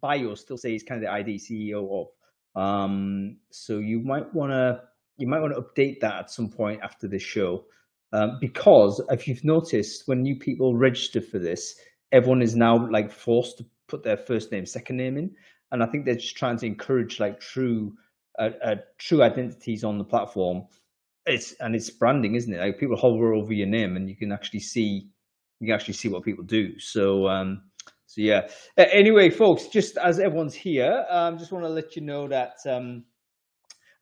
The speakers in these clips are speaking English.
bio still says Candidate ID CEO of. Um, so you might want to you might want to update that at some point after this show, um, because if you've noticed, when new people register for this, everyone is now like forced to put their first name, second name in, and I think they're just trying to encourage like true, uh, uh, true identities on the platform. It's and it's branding, isn't it? Like people hover over your name, and you can actually see you can actually see what people do. So um, so yeah. Anyway, folks, just as everyone's here, um, just want to let you know that um,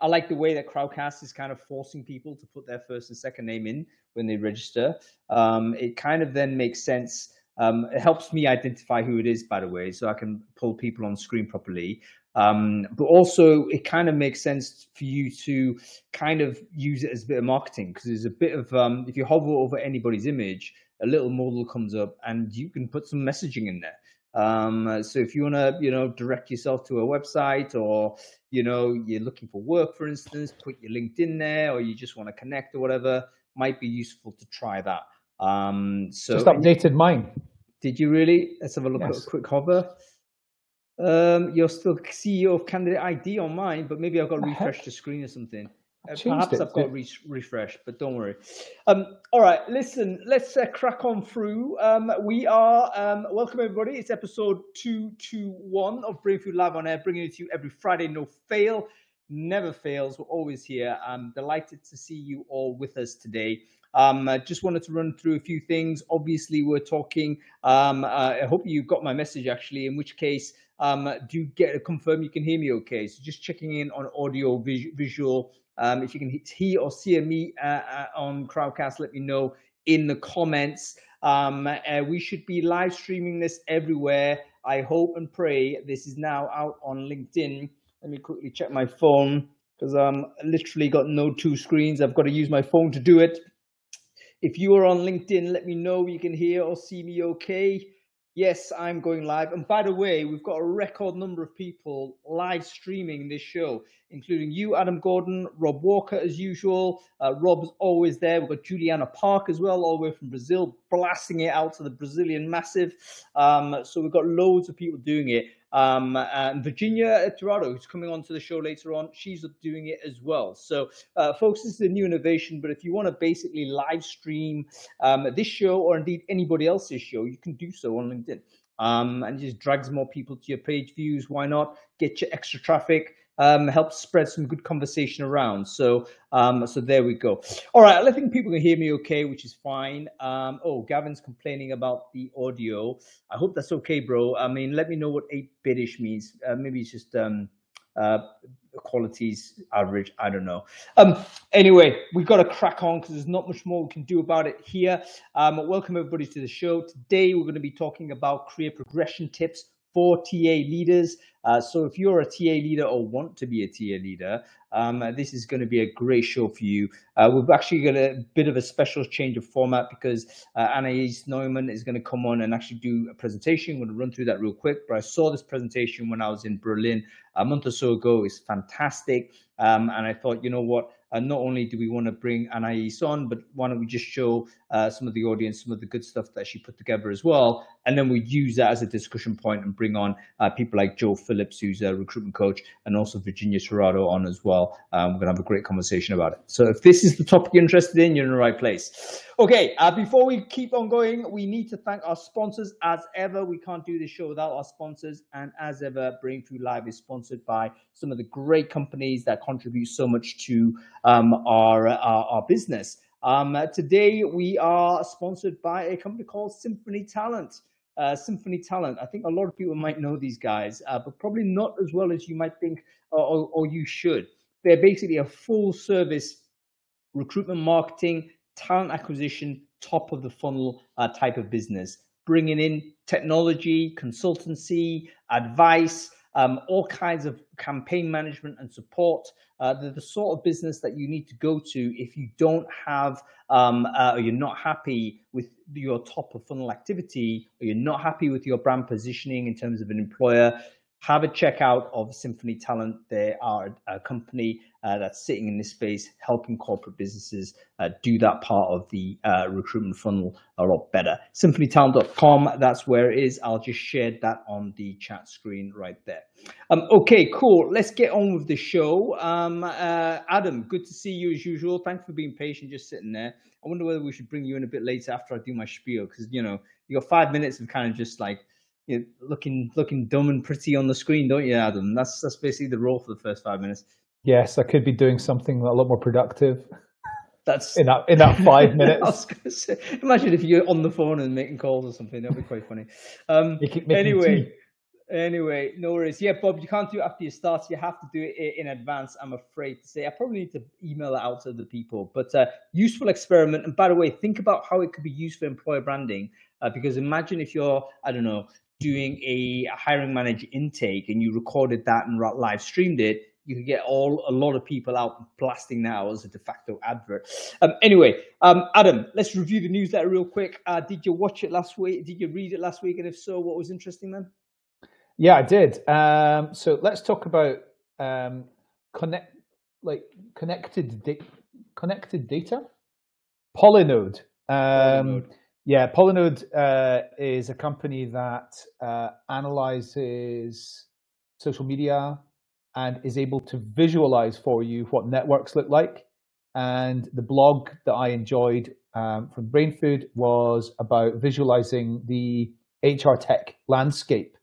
I like the way that Crowdcast is kind of forcing people to put their first and second name in when they register. Um, it kind of then makes sense. Um, it helps me identify who it is, by the way, so I can pull people on screen properly. Um, but also, it kind of makes sense for you to kind of use it as a bit of marketing because there's a bit of um, if you hover over anybody's image, a little modal comes up and you can put some messaging in there. Um, so if you want to, you know, direct yourself to a website or, you know, you're looking for work, for instance, put your LinkedIn there or you just want to connect or whatever, might be useful to try that. Um, so just updated mine. Did you really? Let's have a look yes. at a quick hover. Um, you're still CEO of Candidate ID on mine, but maybe I've got to refresh the screen or something. Perhaps it, I've got re- refresh, but don't worry. Um, all right, listen, let's uh, crack on through. Um, we are, um, welcome everybody. It's episode 221 of Brainfood Live on Air, bringing it to you every Friday, no fail, never fails. We're always here. I'm delighted to see you all with us today. Um, I just wanted to run through a few things. Obviously, we're talking. Um, uh, I hope you got my message actually. In which case, um, do get a confirm you can hear me okay. So just checking in on audio, vis- visual, um, if you can hear or see me uh, uh, on Crowdcast, let me know in the comments. Um, uh, we should be live streaming this everywhere. I hope and pray this is now out on LinkedIn. Let me quickly check my phone because I'm literally got no two screens. I've got to use my phone to do it. If you are on LinkedIn, let me know you can hear or see me okay. Yes, I'm going live. And by the way, we've got a record number of people live streaming this show, including you, Adam Gordon, Rob Walker, as usual. Uh, Rob's always there. We've got Juliana Park as well, all the way from Brazil, blasting it out to the Brazilian massive. Um, so we've got loads of people doing it. Um, and Virginia Tirado, who's coming on to the show later on, she's doing it as well. So, uh, folks, this is a new innovation. But if you want to basically live stream um, this show or indeed anybody else's show, you can do so on LinkedIn. Um, and just drags more people to your page views. Why not get your extra traffic? Um, helps spread some good conversation around. So, um, so there we go. All right, I think people can hear me okay, which is fine. Um, oh, Gavin's complaining about the audio. I hope that's okay, bro. I mean, let me know what eight bitish means. Uh, maybe it's just um, uh, qualities average. I don't know. Um, anyway, we've got to crack on because there's not much more we can do about it here. Um, welcome everybody to the show. Today we're going to be talking about career progression tips for TA leaders. Uh, so if you're a TA leader or want to be a TA leader, um, this is going to be a great show for you. Uh, we've actually got a bit of a special change of format because uh, Anais Neumann is going to come on and actually do a presentation. I'm going to run through that real quick. But I saw this presentation when I was in Berlin a month or so ago. It's fantastic. Um, and I thought, you know what? And not only do we want to bring Anais on, but why don't we just show uh, some of the audience some of the good stuff that she put together as well, and then we use that as a discussion point and bring on uh, people like Joe Phillips, who's a recruitment coach, and also Virginia Tirado on as well. Um, we're gonna have a great conversation about it. So if this is the topic you're interested in, you're in the right place. Okay, uh, before we keep on going, we need to thank our sponsors as ever. We can't do this show without our sponsors, and as ever, Brainfood Live is sponsored by some of the great companies that contribute so much to um, our, our, our business. Um, today we are sponsored by a company called Symphony Talent. Uh, Symphony Talent. I think a lot of people might know these guys, uh, but probably not as well as you might think or, or, or you should. They're basically a full service recruitment marketing, talent acquisition, top of the funnel uh, type of business, bringing in technology, consultancy, advice, um, all kinds of campaign management and support. Uh, they're the sort of business that you need to go to if you don't have um, uh, or you're not happy with your top of funnel activity or you're not happy with your brand positioning in terms of an employer have a check out of Symphony Talent. They are a company uh, that's sitting in this space, helping corporate businesses uh, do that part of the uh, recruitment funnel a lot better. SymphonyTalent.com, that's where it is. I'll just share that on the chat screen right there. Um, okay, cool. Let's get on with the show. Um, uh, Adam, good to see you as usual. Thanks for being patient, just sitting there. I wonder whether we should bring you in a bit later after I do my spiel because you know you got five minutes of kind of just like you know, looking looking dumb and pretty on the screen, don't you, Adam? That's that's basically the role for the first five minutes. Yes, I could be doing something a lot more productive. That's in that in that five minutes. I was gonna say, imagine if you're on the phone and making calls or something. That'd be quite funny. Um, anyway. Tea. Anyway, no worries. Yeah, Bob, you can't do it after you start. You have to do it in advance. I'm afraid to say. I probably need to email it out to the people. But uh, useful experiment. And by the way, think about how it could be used for employer branding. Uh, because imagine if you're, I don't know, doing a hiring manager intake and you recorded that and live streamed it, you could get all a lot of people out blasting now as a de facto advert. Um, anyway, um, Adam, let's review the newsletter real quick. Uh, did you watch it last week? Did you read it last week? And if so, what was interesting then? Yeah, I did. Um, so let's talk about um, connect, like connected da- connected data. Polinode. Um, Polinode. Yeah, Polinode uh, is a company that uh, analyzes social media and is able to visualize for you what networks look like. And the blog that I enjoyed um, from Brainfood was about visualizing the HR tech landscape.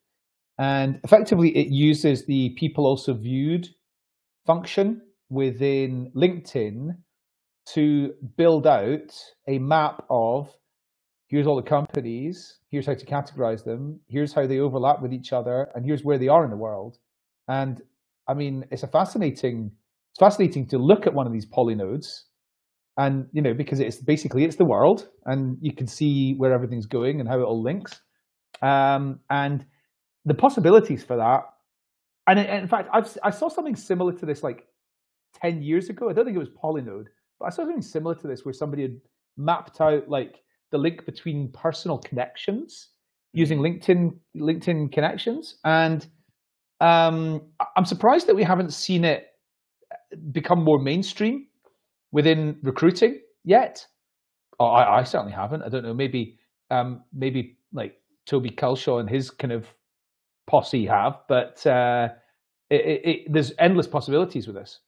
And effectively, it uses the people also viewed function within LinkedIn to build out a map of here's all the companies, here's how to categorize them, here's how they overlap with each other, and here's where they are in the world. And I mean, it's a fascinating, it's fascinating to look at one of these polinodes, and you know, because it's basically it's the world, and you can see where everything's going and how it all links, um, and the possibilities for that. And in fact, I've I saw something similar to this like ten years ago. I don't think it was polinode, but I saw something similar to this where somebody had mapped out like the link between personal connections using LinkedIn LinkedIn connections, and um, I'm surprised that we haven't seen it become more mainstream within recruiting yet. Oh, I, I certainly haven't. I don't know. Maybe um, maybe like Toby Culshaw and his kind of posse have, but uh, it, it, it, there's endless possibilities with this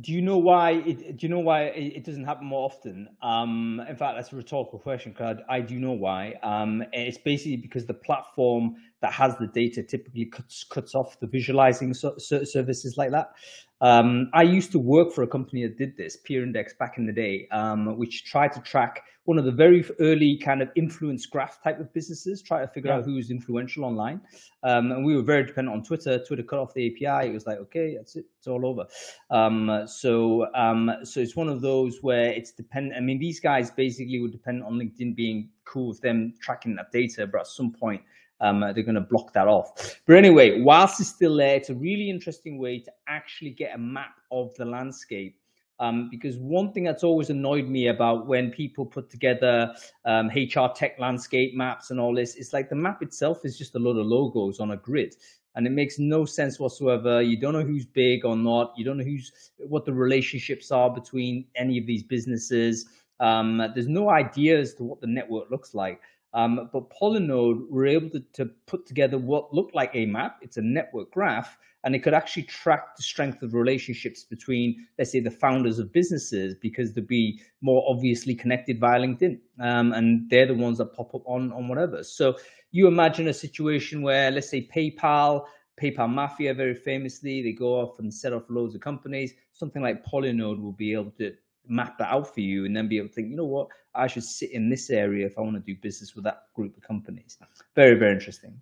do you know why it do you know why it, doesn't happen more often? Um in fact that's a rhetorical question because I, I, do know why. Um it's basically because the platform that has the data typically cuts cuts off the visualizing so, so services like that um, I used to work for a company that did this, PeerIndex, back in the day, um, which tried to track one of the very early kind of influence graph type of businesses, try to figure yeah. out who's influential online. Um, and we were very dependent on Twitter. Twitter cut off the API. It was like, okay, that's it, it's all over. Um, so, um, so it's one of those where it's dependent. I mean, these guys basically would depend on LinkedIn being cool with them tracking that data, but at some point, um, they're going to block that off. But anyway, whilst it's still there, it's a really interesting way to actually get a map of the landscape. Um, because one thing that's always annoyed me about when people put together um, HR tech landscape maps and all this, it's like the map itself is just a lot of logos on a grid, and it makes no sense whatsoever. You don't know who's big or not. You don't know who's what the relationships are between any of these businesses. Um, there's no idea as to what the network looks like. Um, but Polinode were able to, to put together what looked like a map. It's a network graph, and it could actually track the strength of relationships between, let's say, the founders of businesses because they'd be more obviously connected via LinkedIn, um, and they're the ones that pop up on on whatever. So you imagine a situation where, let's say, PayPal. PayPal Mafia, very famously, they go off and set off loads of companies. Something like Polinode will be able to map that out for you and then be able to think, you know what, I should sit in this area if I want to do business with that group of companies. Very, very interesting.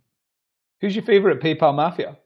Who's your favorite PayPal mafia?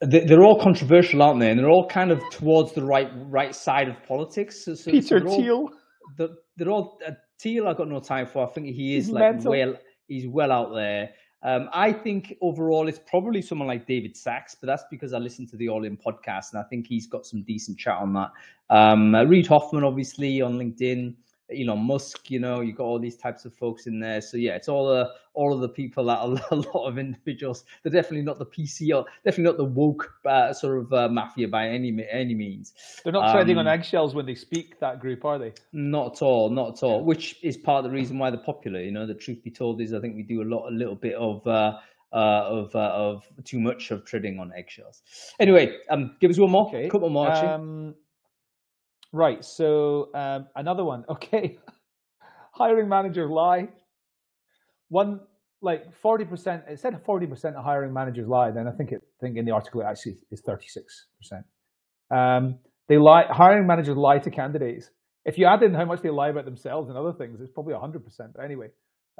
They're all controversial, aren't they? And they're all kind of towards the right right side of politics. So, Peter so Thiel. They're, they're all uh, Thiel. I've got no time for. I think he is he's like mental. well. He's well out there. Um, I think overall it's probably someone like David Sacks, but that's because I listened to the All In podcast and I think he's got some decent chat on that. Um, Reid Hoffman, obviously, on LinkedIn. Elon Musk, you know, you got all these types of folks in there. So yeah, it's all uh, all of the people that are a lot of individuals. They're definitely not the PC or definitely not the woke uh, sort of uh, mafia by any any means. They're not treading um, on eggshells when they speak. That group, are they? Not at all, not at all. Which is part of the reason why they're popular. You know, the truth be told is I think we do a lot, a little bit of. Uh, uh, of uh, of too much of treading on eggshells. Anyway, um, give us one more, okay. couple more. Um, Right. So um, another one. Okay. hiring managers lie. One like forty percent. It said forty percent of hiring managers lie. Then I think it think in the article it actually is thirty six percent. Um, they lie. Hiring managers lie to candidates. If you add in how much they lie about themselves and other things, it's probably hundred percent. But anyway,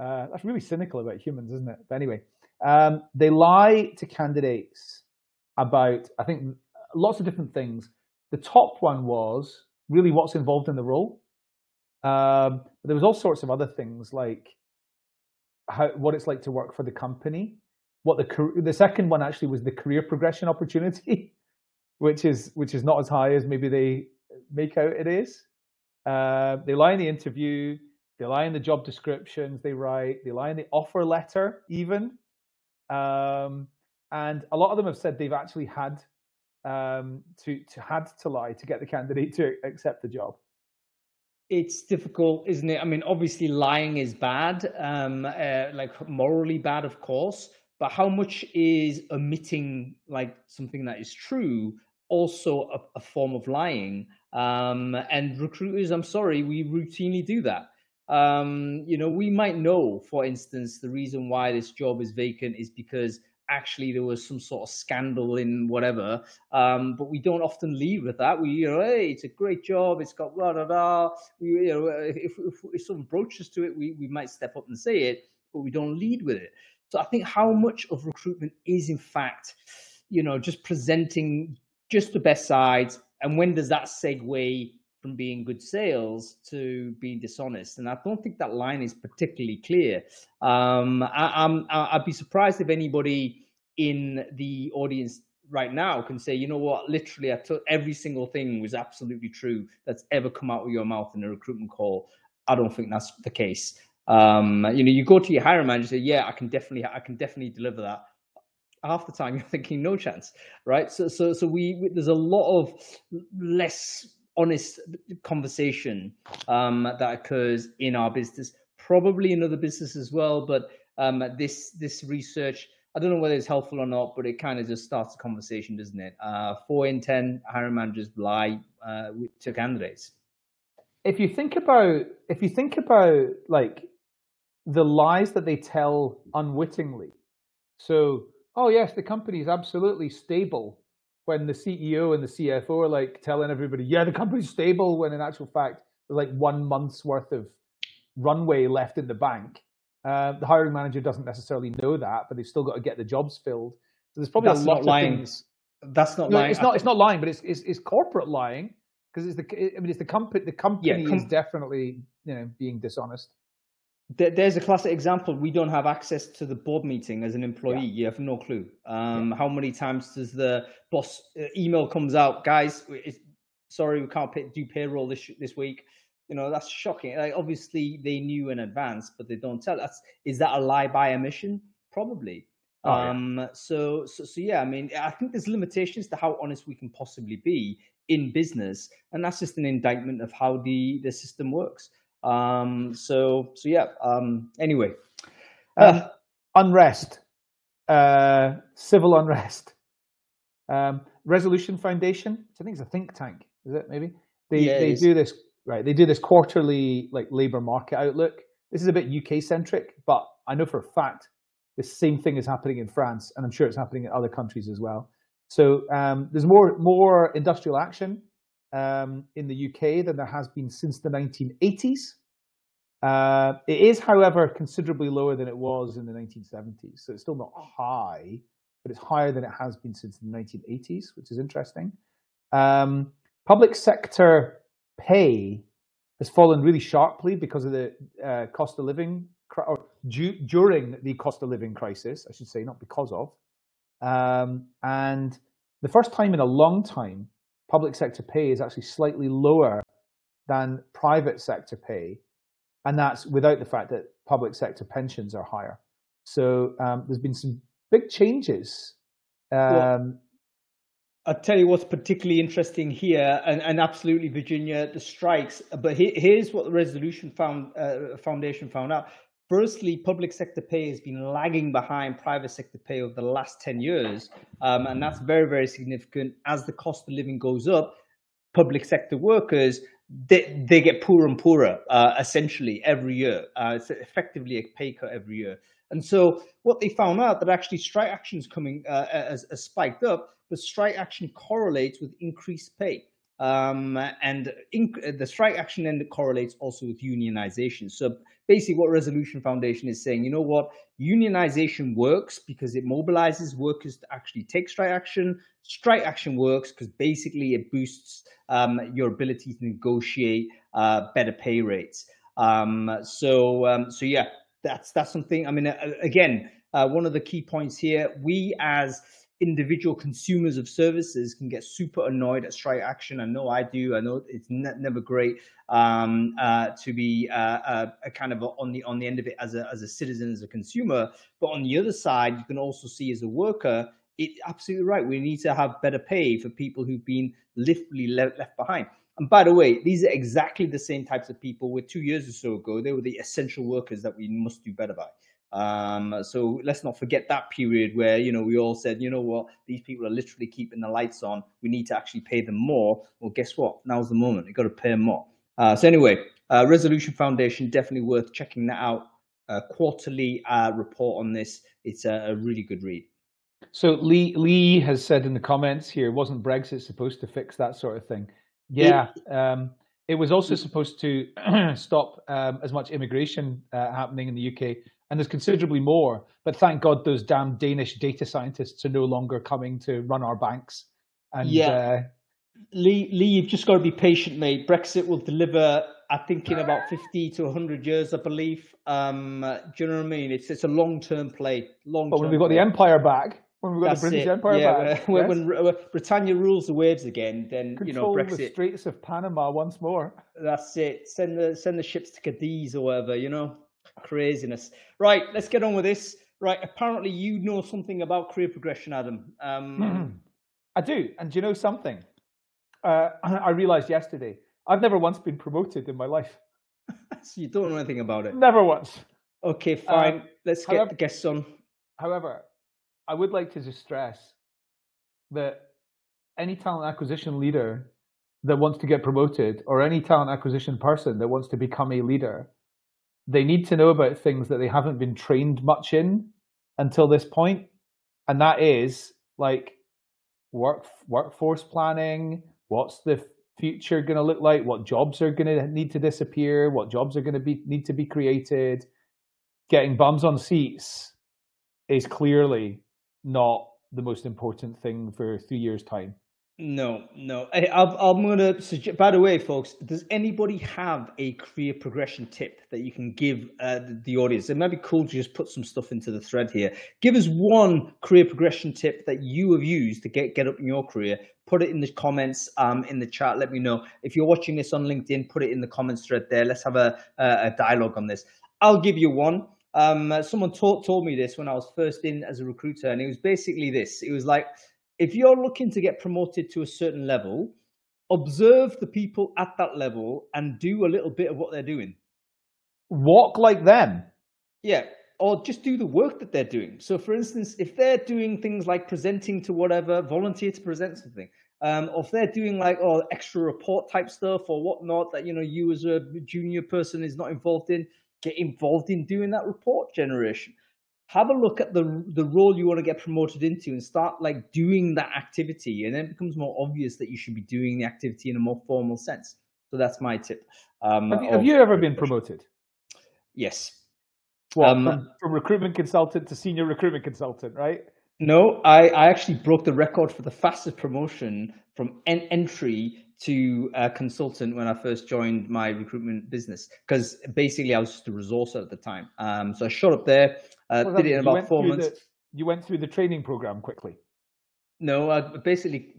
uh, that's really cynical about humans, isn't it? But anyway, um, they lie to candidates about I think lots of different things. The top one was really what's involved in the role. Um, but there was all sorts of other things like how what it's like to work for the company. What the the second one actually was the career progression opportunity, which is which is not as high as maybe they make out it is. Uh, they lie in the interview, they lie in the job descriptions they write, they lie in the offer letter even, um, and a lot of them have said they've actually had um, to to had to lie to get the candidate to accept the job? It's difficult, isn't it? I mean, obviously, lying is bad, um, uh, like morally bad, of course. But how much is omitting like something that is true also a, a form of lying? Um, and recruiters, I'm sorry, we routinely do that. Um, you know, we might know, for instance, the reason why this job is vacant is because actually there was some sort of scandal in whatever. Um, but we don't often leave with that. We, you know, hey, it's a great job. It's got blah da da. We, you know, if, if, if someone broaches to it, we, we might step up and say it, but we don't lead with it. So I think how much of recruitment is in fact, you know, just presenting just the best sides, and when does that segue from being good sales to being dishonest. And I don't think that line is particularly clear. Um, I, am I'd be surprised if anybody in the audience right now can say, you know what, literally, I took every single thing was absolutely true that's ever come out of your mouth in a recruitment call. I don't think that's the case. Um, you know, you go to your hiring manager, say, yeah, I can definitely, I can definitely deliver that half the time you're thinking no chance right so so so we, we, there's a lot of less honest conversation um, that occurs in our business, probably in other business as well. But um, this this research, I don't know whether it's helpful or not, but it kind of just starts a conversation, doesn't it? Uh, four in ten hiring managers lie uh, to candidates. If you think about if you think about like the lies that they tell unwittingly, so oh yes, the company is absolutely stable when the CEO and the CFO are like telling everybody, yeah, the company's stable, when in actual fact, there's like one month's worth of runway left in the bank. Uh, the hiring manager doesn't necessarily know that, but they've still got to get the jobs filled. So there's probably That's a lot of lying. things. That's not no, lying. It's not. It's not lying, but it's it's, it's corporate lying because it's the. I mean, it's the company. The company yeah, com- is definitely you know being dishonest there's a classic example. We don't have access to the board meeting as an employee. Yeah. You have no clue. Um, yeah. How many times does the boss uh, email comes out, guys? sorry, we can't pay, do payroll this this week. You know that's shocking. Like, obviously, they knew in advance, but they don't tell us. Is that a lie by omission? Probably. Oh, um, so, so, so yeah. I mean, I think there's limitations to how honest we can possibly be in business, and that's just an indictment of how the the system works. Um, so so yeah. Um, anyway, um, uh, unrest, uh, civil unrest. Um, Resolution Foundation. I think it's a think tank. Is it maybe they yeah, they do this right? They do this quarterly like labor market outlook. This is a bit UK centric, but I know for a fact the same thing is happening in France, and I'm sure it's happening in other countries as well. So um, there's more more industrial action um, in the UK than there has been since the 1980s. Uh, it is, however, considerably lower than it was in the 1970s. So it's still not high, but it's higher than it has been since the 1980s, which is interesting. Um, public sector pay has fallen really sharply because of the uh, cost of living, or du- during the cost of living crisis, I should say, not because of. Um, and the first time in a long time, public sector pay is actually slightly lower than private sector pay, and that's without the fact that public sector pensions are higher. So um, there's been some big changes. Um, well, I'll tell you what's particularly interesting here, and, and absolutely Virginia, the strikes. But he, here's what the Resolution found, uh, Foundation found out. Firstly, public sector pay has been lagging behind private sector pay over the last 10 years. Um, and that's very, very significant. As the cost of living goes up, public sector workers, they, they get poorer and poorer, uh, essentially, every year. Uh, it's effectively a pay cut every year. And so what they found out that actually strike actions coming uh, as, as spiked up, but strike action correlates with increased pay. Um, and the strike action then correlates also with unionization. So basically, what Resolution Foundation is saying, you know what, unionization works because it mobilizes workers to actually take strike action. Strike action works because basically it boosts um, your ability to negotiate uh, better pay rates. Um, so, um, so yeah, that's that's something. I mean, uh, again, uh, one of the key points here, we as individual consumers of services can get super annoyed at strike action. I know I do. I know it's ne- never great um, uh, to be uh, uh, kind of on the on the end of it as a as a citizen, as a consumer. But on the other side, you can also see as a worker, it's absolutely right. We need to have better pay for people who've been literally left, left behind. And by the way, these are exactly the same types of people where two years or so ago, they were the essential workers that we must do better by. Um, so let's not forget that period where you know we all said, you know what, these people are literally keeping the lights on. We need to actually pay them more. Well, guess what? Now's the moment. You've got to pay them more. Uh, so anyway, uh, Resolution Foundation definitely worth checking that out. A quarterly uh, report on this. It's a, a, really good read. So Lee Lee has said in the comments here, wasn't Brexit supposed to fix that sort of thing? Yeah. It, um, it was also supposed to stop um, as much immigration uh, happening in the UK and there's considerably more. But thank God those damn Danish data scientists are no longer coming to run our banks. And yeah, uh, Lee, Lee, you've just got to be patient, mate. Brexit will deliver, I think, in about fifty to hundred years, I believe. Um, do you know what I mean? It's it's a long term play. Long. But when we've got play. the empire back, when we've got That's the British it. Empire yeah, back, when, yes. when, Britannia rules the waves again, then Control you know Brexit. the Straits of Panama once more. That's it. Send the send the ships to Cadiz or whatever. You know. Craziness. Right, let's get on with this. Right, apparently you know something about career progression, Adam. Um, I do, and do you know something? Uh, I realized yesterday I've never once been promoted in my life. so you don't know anything about it? Never once. Okay, fine. Um, let's get however, the guests on. However, I would like to just stress that any talent acquisition leader that wants to get promoted or any talent acquisition person that wants to become a leader they need to know about things that they haven't been trained much in until this point, and that is like work workforce planning. What's the future going to look like? What jobs are going to need to disappear? What jobs are going to be need to be created? Getting bums on seats is clearly not the most important thing for three years' time. No, no. I, am going to suggest. By the way, folks, does anybody have a career progression tip that you can give uh, the, audience? It might be cool to just put some stuff into the thread here. Give us one career progression tip that you have used to get get up in your career. Put it in the comments, um, in the chat. Let me know if you're watching this on LinkedIn. Put it in the comments thread there. Let's have a a, a dialogue on this. I'll give you one. Um, someone told told me this when I was first in as a recruiter, and it was basically this. It was like if you're looking to get promoted to a certain level, observe the people at that level and do a little bit of what they're doing. Walk like them. Yeah. Or just do the work that they're doing. So, for instance, if they're doing things like presenting to whatever, volunteer to present something. Um, or if they're doing like oh extra report type stuff or whatnot that you know you as a junior person is not involved in, get involved in doing that report generation have a look at the the role you want to get promoted into and start like doing that activity and then it becomes more obvious that you should be doing the activity in a more formal sense. So that's my tip um, have, you, have you ever been promoted? Yes. Well um, from, from, recruitment consultant to senior recruitment consultant right? No I, I actually broke the record for the fastest promotion from en- entry to a consultant when I first joined my recruitment business because basically I was just a resourcer at the time. Um, so I shot up there, uh, well, did it in about four months. The, you went through the training program quickly. No, I basically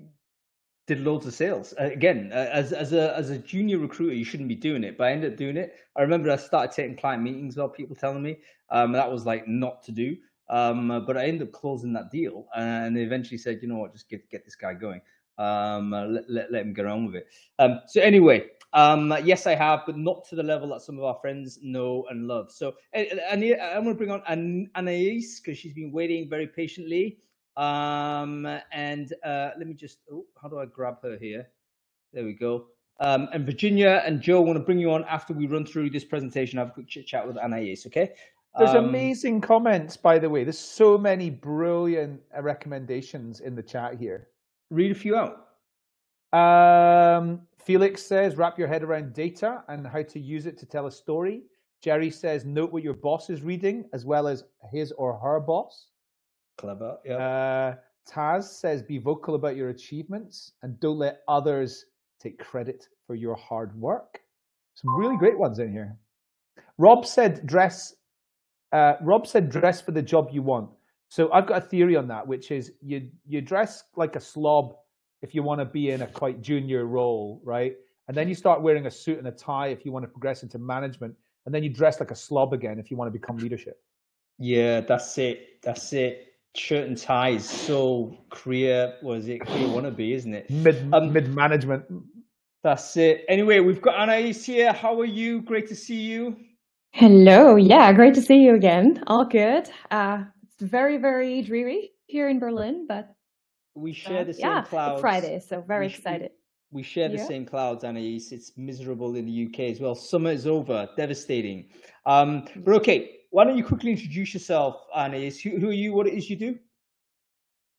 did loads of sales. Uh, again, uh, as as a as a junior recruiter, you shouldn't be doing it, but I ended up doing it. I remember I started taking client meetings while people telling me um, that was like not to do. Um, but I ended up closing that deal, and they eventually said, you know what, just get get this guy going. Um, let, let, let him get on with it. Um, so anyway, um, yes, I have, but not to the level that some of our friends know and love. So, and, and I'm going to bring on An- Anais because she's been waiting very patiently. Um, and uh, let me just, oh, how do I grab her here? There we go. Um, and Virginia and Joe want to bring you on after we run through this presentation. Have a quick chit chat with Anais, okay? There's um, amazing comments, by the way. There's so many brilliant uh, recommendations in the chat here. Read a few out. Um, Felix says, wrap your head around data and how to use it to tell a story. Jerry says, note what your boss is reading as well as his or her boss. Clever. Yeah. Uh, Taz says, be vocal about your achievements and don't let others take credit for your hard work. Some really great ones in here. Rob said, dress. Uh, Rob said, dress for the job you want. So I've got a theory on that, which is you you dress like a slob if you want to be in a quite junior role, right? And then you start wearing a suit and a tie if you want to progress into management, and then you dress like a slob again if you want to become leadership. Yeah, that's it. That's it shirt and tie is so career was it career wannabe, isn't it? Mid um, mid management. That's it. Anyway, we've got Anais here. How are you? Great to see you. Hello. Yeah, great to see you again. All good. Uh, it's very very dreary here in Berlin, but we share uh, the same yeah, clouds. Friday, so very we, excited. We share the yeah. same clouds, Anais. It's miserable in the UK as well. Summer is over, devastating. Um, but okay, why don't you quickly introduce yourself, Anais? Who, who are you? What it is you do?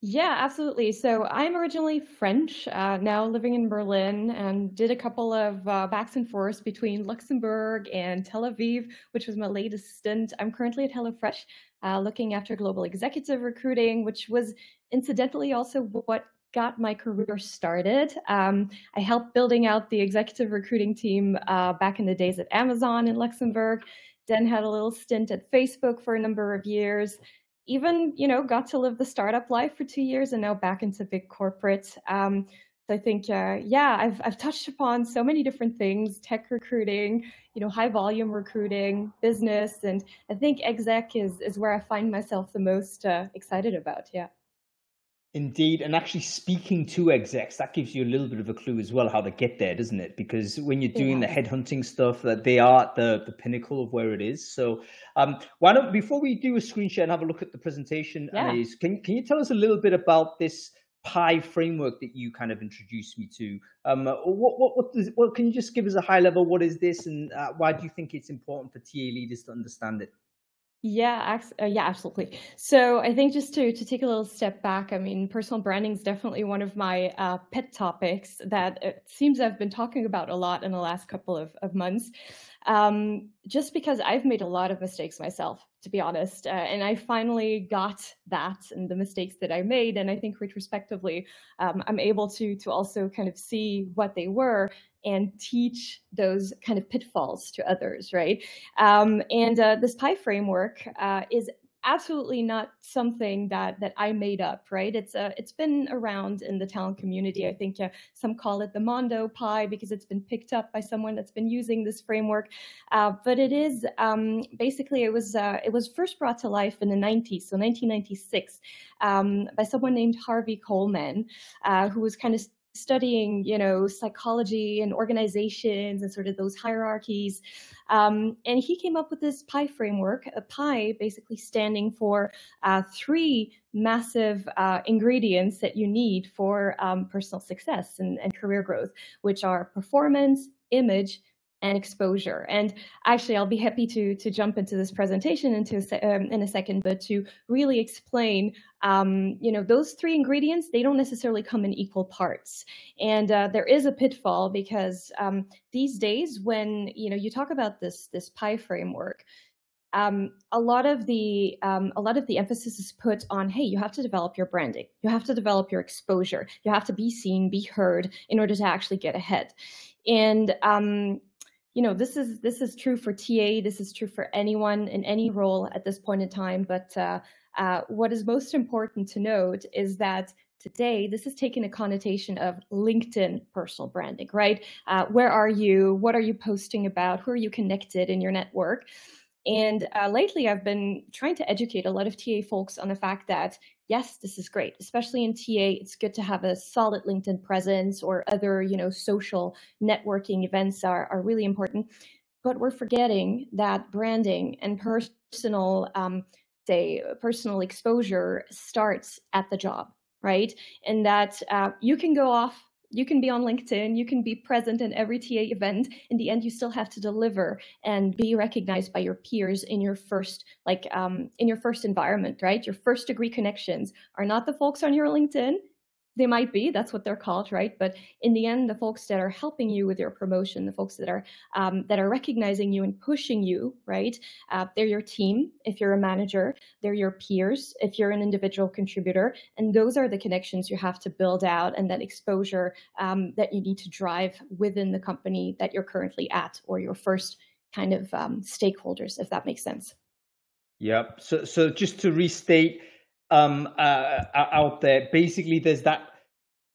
Yeah, absolutely. So I'm originally French, uh, now living in Berlin, and did a couple of uh, backs and forths between Luxembourg and Tel Aviv, which was my latest stint. I'm currently at HelloFresh, uh, looking after global executive recruiting, which was incidentally also what got my career started. Um, I helped building out the executive recruiting team uh, back in the days at Amazon in Luxembourg then had a little stint at Facebook for a number of years. Even, you know, got to live the startup life for two years and now back into big corporate. Um, so I think, uh, yeah, I've I've touched upon so many different things: tech recruiting, you know, high volume recruiting, business, and I think exec is is where I find myself the most uh, excited about. Yeah. Indeed, and actually speaking to execs, that gives you a little bit of a clue as well how to get there, doesn't it? Because when you're doing yeah. the headhunting stuff, that they are at the the pinnacle of where it is. So, um, why don't before we do a screen share and have a look at the presentation, yeah. Can can you tell us a little bit about this PIE framework that you kind of introduced me to? Um, what what what, does, what can you just give us a high level? What is this, and uh, why do you think it's important for TA leaders to understand it? Yeah, uh, yeah, absolutely. So I think just to to take a little step back, I mean, personal branding is definitely one of my uh, pet topics that it seems I've been talking about a lot in the last couple of, of months. Um, just because I've made a lot of mistakes myself, to be honest, uh, and I finally got that and the mistakes that I made, and I think retrospectively, um, I'm able to to also kind of see what they were and teach those kind of pitfalls to others, right? Um, and uh, this PIE framework uh, is absolutely not something that that I made up, right? It's uh, it's been around in the talent community. I think uh, some call it the Mondo pie because it's been picked up by someone that's been using this framework. Uh, but it is um, basically it was uh, it was first brought to life in the 90s, so 1996, um, by someone named Harvey Coleman, uh, who was kind of studying, you know, psychology and organizations and sort of those hierarchies. Um, and he came up with this PIE framework, a PIE basically standing for uh, three massive uh, ingredients that you need for um, personal success and, and career growth, which are performance, image, and exposure. And actually, I'll be happy to to jump into this presentation into um, in a second, but to really explain, um, you know, those three ingredients they don't necessarily come in equal parts, and uh, there is a pitfall because um, these days when you know you talk about this this PIE framework. Um, a lot of the um, a lot of the emphasis is put on hey you have to develop your branding you have to develop your exposure you have to be seen be heard in order to actually get ahead and um, you know this is this is true for ta this is true for anyone in any role at this point in time but uh, uh, what is most important to note is that today this is taking a connotation of linkedin personal branding right? Uh, where are you? What are you posting about? Who are you connected in your network? And uh, lately i've been trying to educate a lot of ta folks on the fact that yes this is great especially in ta it's good to have a solid linkedin presence or other you know social networking events are, are really important but we're forgetting that branding and personal um, say personal exposure starts at the job right? And that uh, you can go off, you can be on LinkedIn, you can be present in every TA event. In the end, you still have to deliver and be recognized by your peers in your first, like, um, in your first environment, right? Your first degree connections are not the folks on your LinkedIn they might be that's what they're called right? But in the end the folks that are helping you with your promotion the folks that are um, that are recognizing you and pushing you right? Uh, they're your team. If you're a manager they're your peers. If you're an individual contributor and those are the connections you have to build out and that exposure um, that you need to drive within the company that you're currently at or your first kind of um, stakeholders if that makes sense. Yep. So so just to restate um, uh, out there. Basically, there's that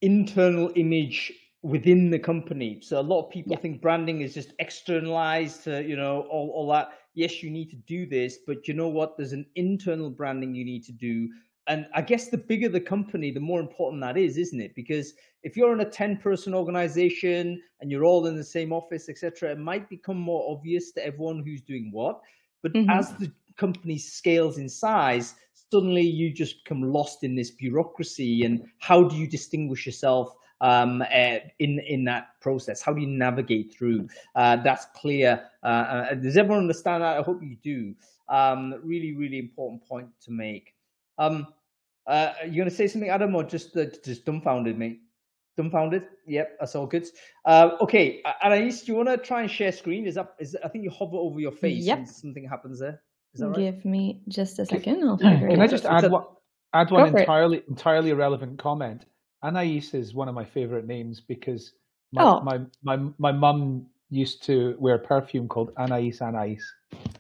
internal image within the company. So a lot of people yeah. think branding is just externalized to, you know, all, all that. Yes, you need to do this, but you know what? There's an internal branding you need to do. And I guess the bigger the company, the more important that is, isn't it? Because if you're in a 10 person organization and you're all in the same office, etc., it might become more obvious to everyone who's doing what. But mm-hmm. as the company scales in size, suddenly you just become lost in this bureaucracy. And how do you distinguish yourself um, uh, in in that process? How do you navigate through? Uh, that's clear. Uh, uh does everyone understand that? I hope you do. Um, really, really important point to make. Um, uh, you going to say something, Adam, or just uh, just dumbfounded, mate? Dumbfounded. Yep, that's all good. Uh, okay, Anais, do you want to try and share screen? Is that is I think you hover over your face yep. and something happens there. Right? Give me just a second. I'll figure Can I just add one, add one entirely it. entirely irrelevant comment? Anais is one of my favorite names because my oh. my my my mum used to wear a perfume called Anais Anais.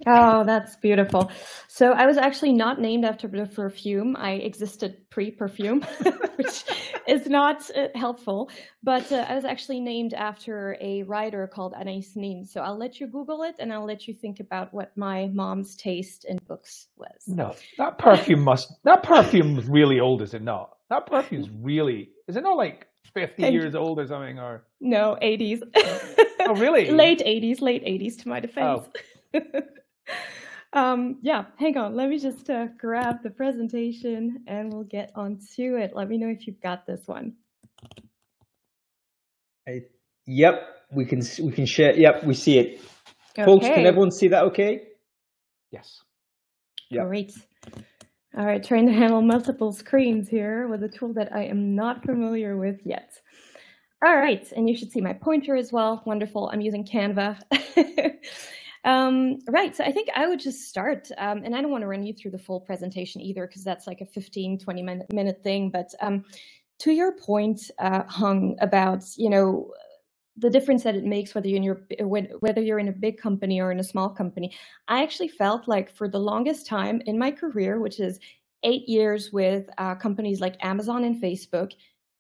Oh, that's beautiful. So I was actually not named after the perfume. I existed pre-perfume, which is not uh, helpful. But uh, I was actually named after a writer called Anais Nin. So I'll let you Google it, and I'll let you think about what my mom's taste in books was. No, that perfume must. That perfume is really old, is it not? That perfume's really. Is it not like fifty years old or something? Or no, eighties. oh, really? Late eighties. Late eighties. To my defense. Oh. um, yeah, hang on. Let me just uh, grab the presentation and we'll get onto it. Let me know if you've got this one. Hey, yep, we can we can share. Yep, we see it. Okay. Folks, can everyone see that? Okay. Yes. Yep. Great. All right, trying to handle multiple screens here with a tool that I am not familiar with yet. All right, and you should see my pointer as well. Wonderful. I'm using Canva. Um, right. So I think I would just start, um, and I don't want to run you through the full presentation either, because that's like a 15, 20 minute, minute thing. But um, to your point, uh, Hung, about, you know, the difference that it makes whether you're in your whether you're in a big company or in a small company i actually felt like for the longest time in my career which is eight years with uh, companies like amazon and facebook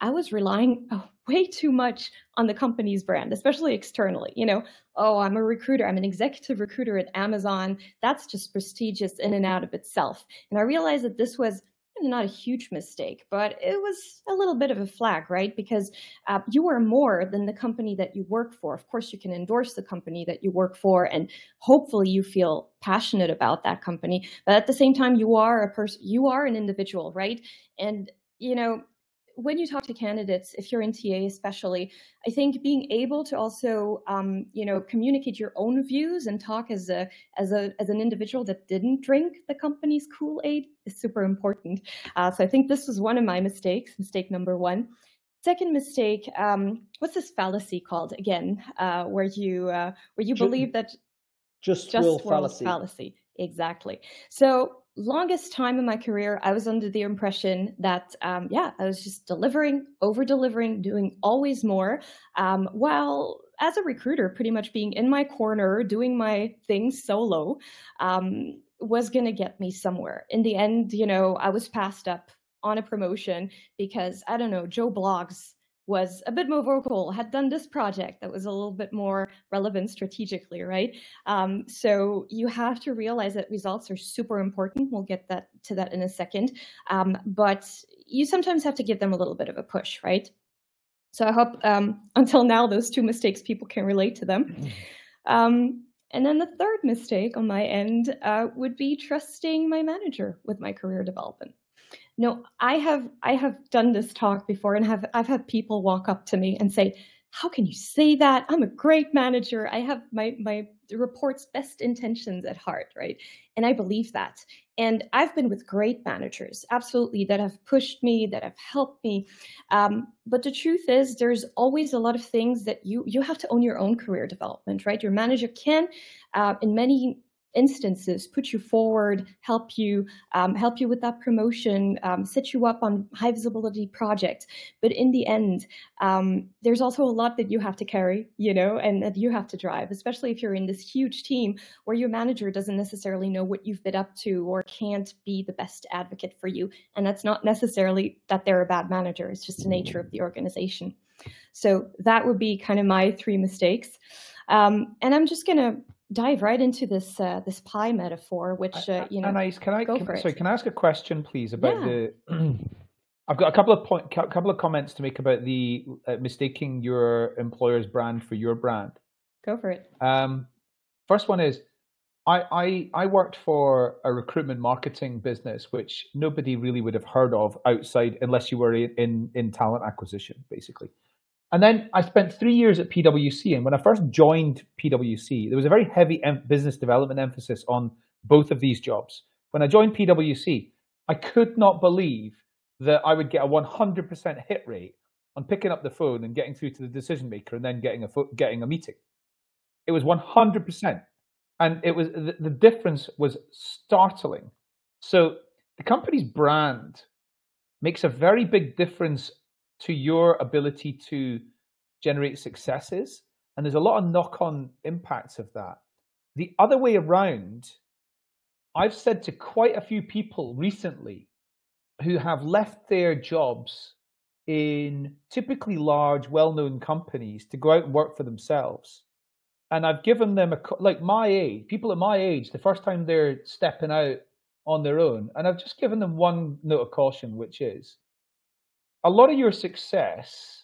I was relying oh, way too much on the company's brand, especially externally. You know, oh, I'm a recruiter, I'm an executive recruiter at Amazon. That's just prestigious in and out of itself. And I realized that this was not a huge mistake, but it was a little bit of a flag, right? Because uh, you are more than the company that you work for. Of course, you can endorse the company that you work for, and hopefully you feel passionate about that company. But at the same time, you are a person, you are an individual, right? And you know, when you talk to candidates, if you're in TA especially, I think being able to also, um, you know, communicate your own views and talk as a as a as an individual that didn't drink the company's Kool Aid is super important. Uh, so I think this was one of my mistakes. Mistake number one. Second mistake. Um, what's this fallacy called again? Uh, where you uh, where you just, believe that just, just will fallacy. fallacy. Exactly. So longest time in my career, I was under the impression that, um, yeah, I was just delivering, over delivering, doing always more. Um, while as a recruiter, pretty much being in my corner, doing my thing solo, um, was going to get me somewhere. In the end, you know, I was passed up on a promotion because I don't know, Joe Bloggs was a bit more vocal, had done this project that was a little bit more relevant strategically, right? Um, so you have to realize that results are super important. We'll get that to that in a second. Um, but you sometimes have to give them a little bit of a push, right? So I hope um, until now those two mistakes people can relate to them. Mm-hmm. Um, and then the third mistake on my end uh, would be trusting my manager with my career development. No, I have I have done this talk before and have I've had people walk up to me and say, "How can you say that? I'm a great manager. I have my my report's best intentions at heart, right?" And I believe that. And I've been with great managers, absolutely, that have pushed me, that have helped me. Um, but the truth is, there's always a lot of things that you you have to own your own career development, right? Your manager can, uh, in many instances put you forward help you um, help you with that promotion um, set you up on high visibility projects. But in the end um, there's also a lot that you have to carry you know and that you have to drive especially if you're in this huge team where your manager doesn't necessarily know what you've been up to or can't be the best advocate for you. And that's not necessarily that they're a bad manager. It's just the nature of the organization. So that would be kind of my three mistakes. Um, and i'm just going to dive right into this uh, this pie metaphor, which uh, you know. Anais, can I? go Can, sorry, can I ask a question, please, about yeah. the? I've got a couple of point, couple of comments to make about the uh, mistaking your employer's brand for your brand. Go for it. Um, first one is, I, I I worked for a recruitment marketing business, which nobody really would have heard of outside, unless you were in in talent acquisition, basically. And then I spent three years at PwC. And when I first joined PwC, there was a very heavy em- business development emphasis on both of these jobs. When I joined PwC, I could not believe that I would get a 100% hit rate on picking up the phone and getting through to the decision maker and then getting a fo- getting a meeting. It was 100%. And it was the, the difference was startling. So the company's brand makes a very big difference to your ability to generate successes. And there's a lot of knock on impacts of that. The other way around, I've said to quite a few people recently who have left their jobs in typically large, well known companies to go out and work for themselves. And I've given them a, like my age, people at my age, the first time they're stepping out on their own. And I've just given them one note of caution, which is a lot of your success,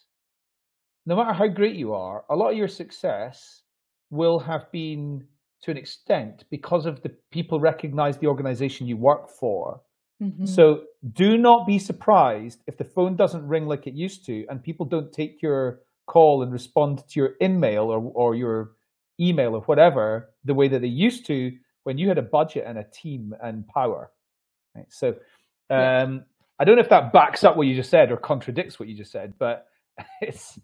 no matter how great you are, a lot of your success will have been to an extent because of the people recognize the organization you work for. Mm-hmm. So do not be surprised if the phone doesn't ring like it used to and people don't take your call and respond to your email or, or your email or whatever the way that they used to when you had a budget and a team and power. Right? So um, I don't know if that backs up what you just said or contradicts what you just said, but it's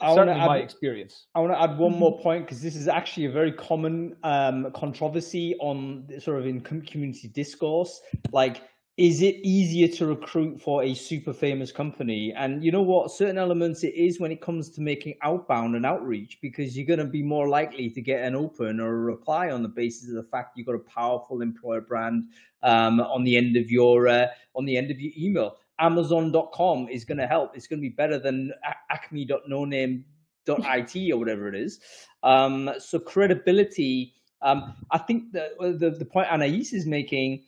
I certainly add, my experience. I want to add one more point because this is actually a very common um, controversy on sort of in community discourse. Like is it easier to recruit for a super famous company? And you know what? Certain elements it is when it comes to making outbound and outreach because you're going to be more likely to get an open or a reply on the basis of the fact you've got a powerful employer brand um, on the end of your uh, on the end of your email. Amazon.com is going to help. It's going to be better than acme.noname.it or whatever it is. Um, so credibility. Um, I think the, the the point Anais is making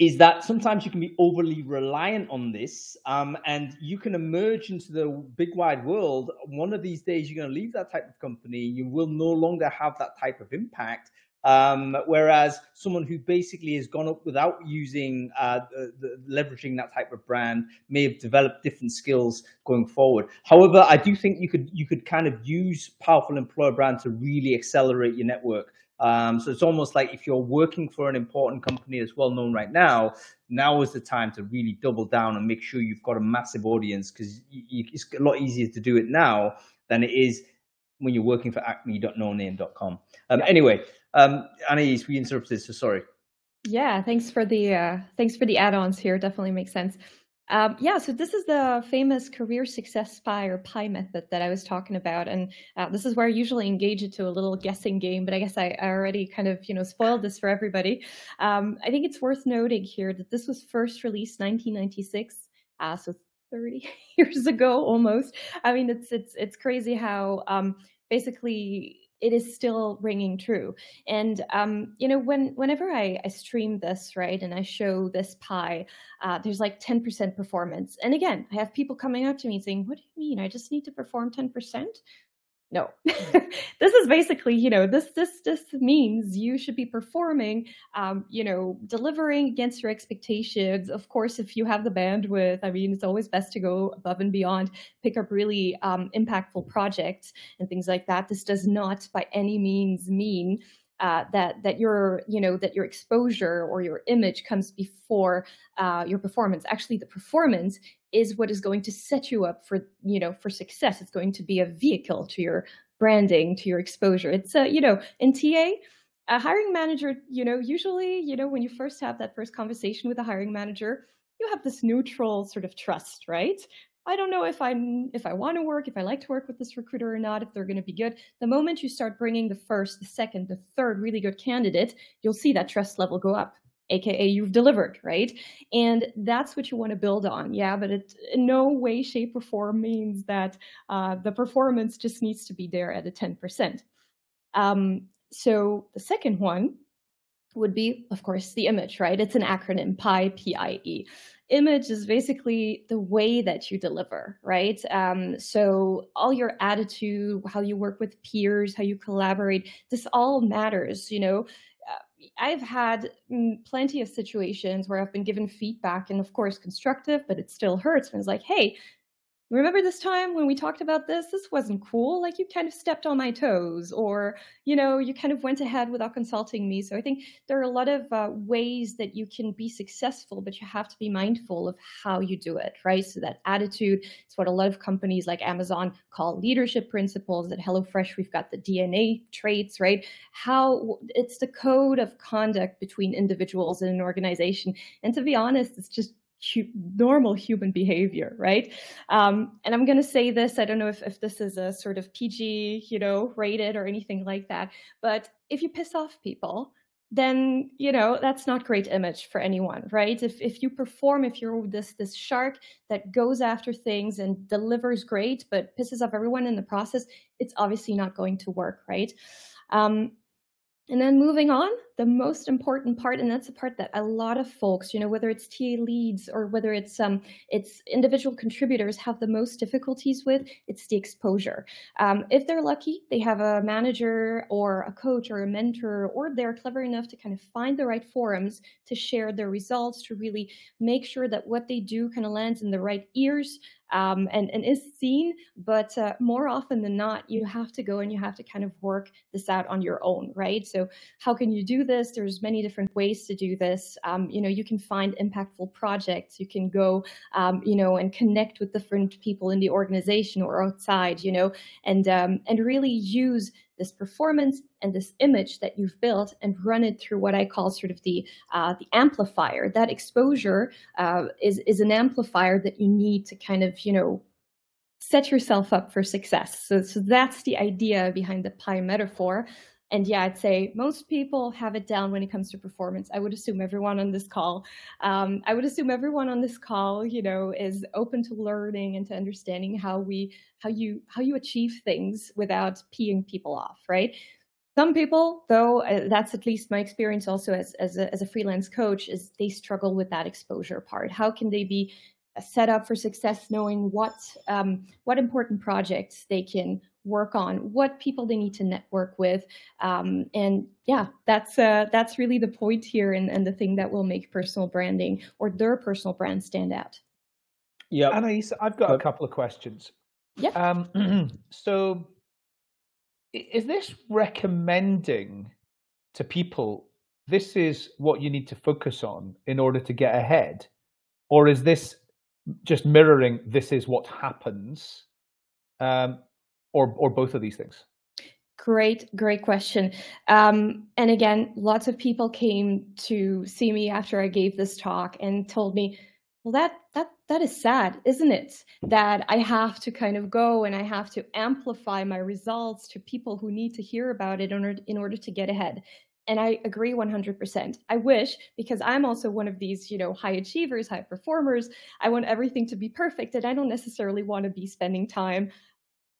is that sometimes you can be overly reliant on this um, and you can emerge into the big wide world. One of these days, you're going to leave that type of company. You will no longer have that type of impact. Um, whereas someone who basically has gone up without using, uh, the, the, leveraging that type of brand may have developed different skills going forward. However, I do think you could you could kind of use powerful employer brand to really accelerate your network. Um, so it's almost like if you're working for an important company that's well known right now, now is the time to really double down and make sure you've got a massive audience because it's a lot easier to do it now than it is when you're working for acme.noname.com. Um, yeah. Anyway, um, Anais, we interrupted, so sorry. Yeah, thanks for the uh, thanks for the add-ons here. Definitely makes sense. Um, yeah, so this is the famous career success pie or pie method that I was talking about, and uh, this is where I usually engage into a little guessing game. But I guess I, I already kind of you know spoiled this for everybody. Um, I think it's worth noting here that this was first released 1996 Uh, so 30 years ago almost. I mean, it's it's it's crazy how um, basically it is still ringing true. And um, you know, when whenever I, I stream this, right, and I show this pie, uh, there's like 10% performance. And again, I have people coming up to me saying, "What do you mean? I just need to perform 10%?" No. This is basically you know this this this means you should be performing um, you know delivering against your expectations. Of course if you have the bandwidth i mean it's always best to go above and beyond pick up really um, impactful projects and things like that. This does not by any means mean uh, that that your you know that your exposure or your image comes before uh, your performance. Actually, the performance is what is going to set you up for you know for success. It's going to be a vehicle to your branding, to your exposure. It's a you know in TA. A hiring manager, you know, usually, you know, when you first have that first conversation with a hiring manager, you have this neutral sort of trust, right? I don't know if I'm if I want to work, if I like to work with this recruiter or not, if they're going to be good. The moment you start bringing the first, the second, the third really good candidate, you'll see that trust level go up. AKA you've delivered, right? And that's what you want to build on. Yeah, but it in no way, shape, or form means that uh, the performance just needs to be there at a 10%. Um, so the second one would be, of course, the image, right? It's an acronym, PIE, P-I-E. Image is basically the way that you deliver, right? Um, so all your attitude, how you work with peers, how you collaborate, this all matters, you know? Uh, I've had mm, plenty of situations where I've been given feedback and of course constructive, but it still hurts. And it's like, hey, remember this time when we talked about this? This wasn't cool. Like you kind of stepped on my toes or you know you kind of went ahead without consulting me. So i think there are a lot of uh, ways that you can be successful but you have to be mindful of how you do it right? So that attitude is what a lot of companies like amazon call leadership principles. At hellofresh we've got the dna traits right? How it's the code of conduct between individuals in an organization. And to be honest it's just hu- normal human behavior, right? Um, and I'm going to say this. I don't know if, if this is a sort of PG, you know, rated or anything like that. But if you piss off people, then you know that's not great image for anyone right if if you perform if you're this this shark that goes after things and delivers great but pisses off everyone in the process it's obviously not going to work right um, and then moving on, the most important part, and that's the part that a lot of folks, you know, whether it's TA leads or whether it's um, it's individual contributors have the most difficulties with, it's the exposure. Um, if they're lucky, they have a manager or a coach or a mentor, or they're clever enough to kind of find the right forums to share their results, to really make sure that what they do kind of lands in the right ears um, and, and is seen. But uh, more often than not, you have to go and you have to kind of work this out on your own, right? So how can you do this? There's many different ways to do this. Um, you know, you can find impactful projects. You can go, um, you know, and connect with different people in the organization or outside, you know, and um, and really use this performance and this image that you've built and run it through what I call sort of the uh, the amplifier. That exposure uh, is is an amplifier that you need to kind of you know set yourself up for success. So so that's the idea behind the pie metaphor. And yeah, I'd say most people have it down when it comes to performance. I would assume everyone on this call, um, I would assume everyone on this call, you know, is open to learning and to understanding how we, how you, how you achieve things without peeing people off, right? Some people, though, uh, that's at least my experience also as, as a, as a freelance coach, is they struggle with that exposure part. How can they be set up for success knowing what um, what important projects they can work on what people they need to network with um, and yeah that's uh, that's really the point here and, and the thing that will make personal branding or their personal brand stand out. Yeah Anais, i've got a couple of questions. Yeah um, so is this recommending to people this is what you need to focus on in order to get ahead? Or is this just mirroring this is what happens? Um, or or both of these things great great question um, and again lots of people came to see me after i gave this talk and told me well that that that is sad isn't it that i have to kind of go and i have to amplify my results to people who need to hear about it in order, in order to get ahead And I agree 100%. I wish, because I'm also one of these, you know, high achievers, high performers, I want everything to be perfect. And I don't necessarily want to be spending time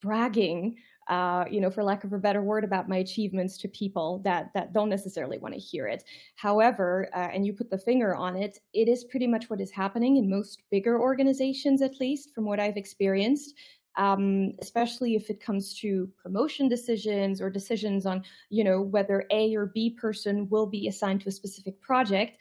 bragging uh, you know, for lack of a better word, about my achievements to people that that don't necessarily want to hear it. However, uh, and you put the finger on it, it is pretty much what is happening in most bigger organizations, at least from what I've experienced. Um, especially if it comes to promotion decisions or decisions on, you know, whether A or B person will be assigned to a specific project.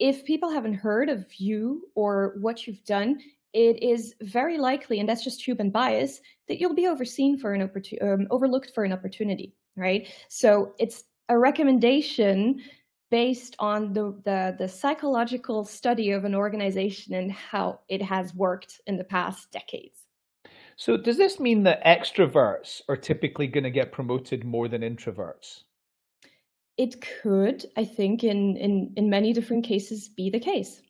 If people haven't heard of you or what you've done, it is very likely, and that's just human bias, that you'll be overseen for an opportunity, um, overlooked for an opportunity, right? So it's a recommendation based on the, the, the psychological study of an organization and how it has worked in the past decades. So does this mean that extroverts are typically going to get promoted more than introverts? It could, I think, in in in many different cases, be the case.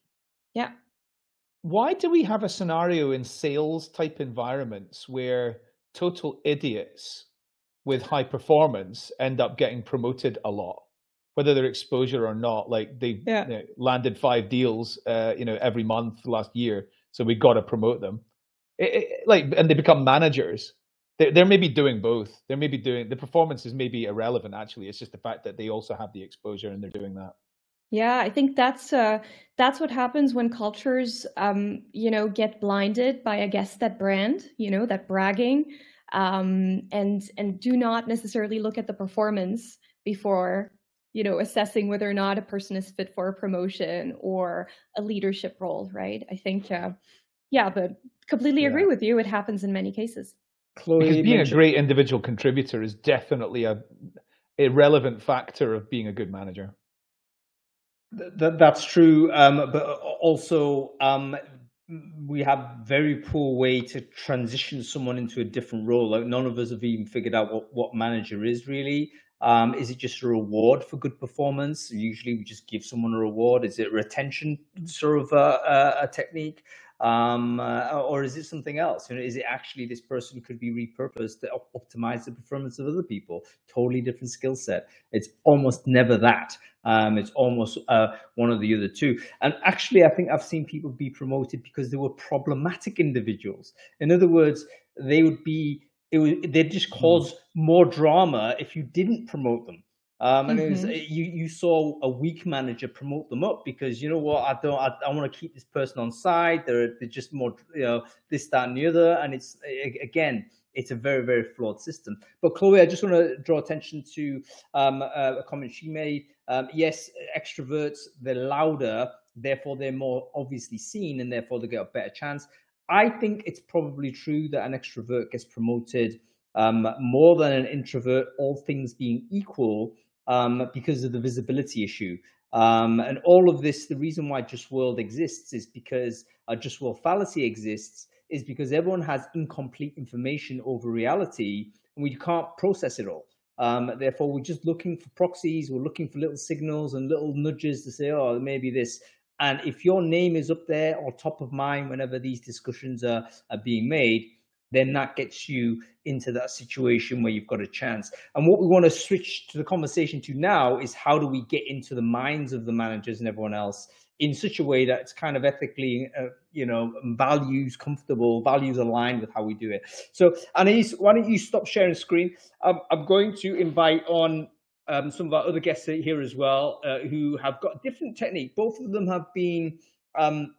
Yeah why do we have a scenario in sales type environments where total idiots with high performance end up getting promoted a lot whether they're exposure or not? Like they yeah. you know, landed five deals uh, you know every month last year so we got to promote them. It, it, like and they become managers. They're, they're maybe doing both. They're maybe doing the performance is maybe irrelevant actually. It's just the fact that they also have the exposure and they're doing that yeah, I think that's uh, that's what happens when cultures, um, you know, get blinded by, I guess, that brand, you know, that bragging, um, and and do not necessarily look at the performance before, you know, assessing whether or not a person is fit for a promotion or a leadership role. Right? I think, uh, yeah, but completely yeah. agree with you. It happens in many cases. Chloe because being mentioned- a great individual contributor is definitely a irrelevant factor of being a good manager. That, that's true, um, but also um, we have very poor way to transition someone into a different role. Like none of us have even figured out what, what manager is really. Um, is it just a reward for good performance? Usually, we just give someone a reward. Is it retention sort of a, a technique? Um, uh, or is it something else? You know, is it actually this person could be repurposed to op- optimize the performance of other people? Totally different skill set. It's almost never that. Um, it's almost uh, one of the other two. And actually, I think I've seen people be promoted because they were problematic individuals. In other words, they would be it would they'd just hmm. cause more drama if you didn't promote them. Um, and mm-hmm. it was mm-hmm. you you saw a weak manager promote them up because you know what I don't I, I want to keep this person on side. They're they're just more you know this that and the other, and it's again it's a very very flawed system. But Chloe, I just want to draw attention to um, a comment she made. Um, yes, extroverts they're louder, therefore they're more obviously seen, and therefore they get a better chance. I think it's probably true that an extrovert gets promoted um, more than an introvert, all things being equal um, because of the visibility issue. Um, and all of this, the reason why Just World exists is because a Just World fallacy exists, is because everyone has incomplete information over reality and we can't process it all. Um, therefore, we're just looking for proxies, we're looking for little signals and little nudges to say, oh, maybe this. And if your name is up there or top of mind whenever these discussions are, are being made, then that gets you into that situation where you've got a chance. And what we want to switch to the conversation to now is how do we get into the minds of the managers and everyone else in such a way that it's kind of ethically, uh, you know, values comfortable, values aligned with how we do it. So, Anais, why don't you stop sharing screen? Um, I'm going to invite on um, some of our other guests here as well, uh, who have got different technique. Both of them have been um,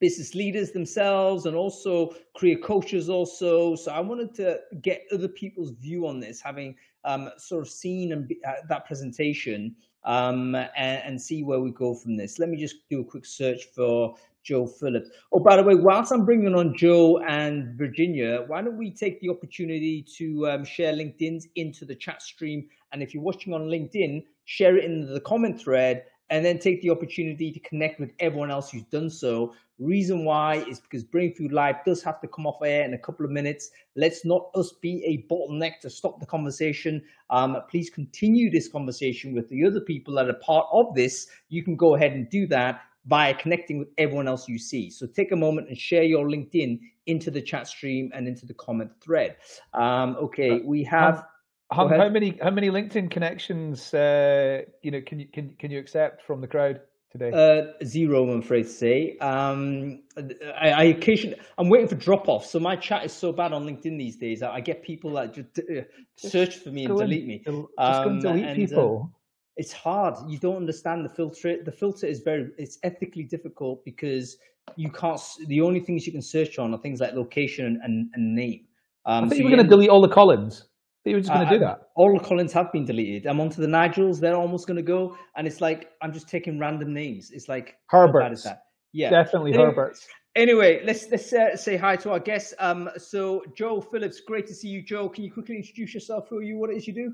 business leaders themselves and also career coaches also. So I wanted to get other people's view on this, having um, sort of seen and be, uh, that presentation um, and, and, see where we go from this. Let me just do a quick search for Joe Phillips. Oh, by the way, whilst I'm bringing on Joe and Virginia, why don't we take the opportunity to um, share LinkedIn's into the chat stream? And if you're watching on LinkedIn, share it in the comment thread and then take the opportunity to connect with everyone else who's done so. Reason why is because Brainfood Live does have to come off air in a couple of minutes. Let's not us be a bottleneck to stop the conversation. Um, please continue this conversation with the other people that are part of this. You can go ahead and do that by connecting with everyone else you see. So take a moment and share your LinkedIn into the chat stream and into the comment thread. Um, okay, we have. How, how, many how many LinkedIn connections uh, you know can you can can you accept from the crowd today? Uh, zero, I'm afraid to say. Um, I, I occasionally I'm waiting for drop off. So my chat is so bad on LinkedIn these days. I, I get people that just uh, search for me and delete me. Just um, delete and, people. Uh, it's hard. You don't understand the filter. The filter is very it's ethically difficult because you can't. The only things you can search on are things like location and, and name. Um, I think so you were going to delete all the Collins. You were just going to do that. All the Collins have been deleted. I'm onto the Nigels. They're almost going to go, and it's like I'm just taking random names. It's like Herbert. that? Yeah, definitely anyway, Herbert. Anyway, let's let's uh, say hi to our guests. Um, so Joe Phillips, great to see you, Joe. Can you quickly introduce yourself? Who are you? What it is you do?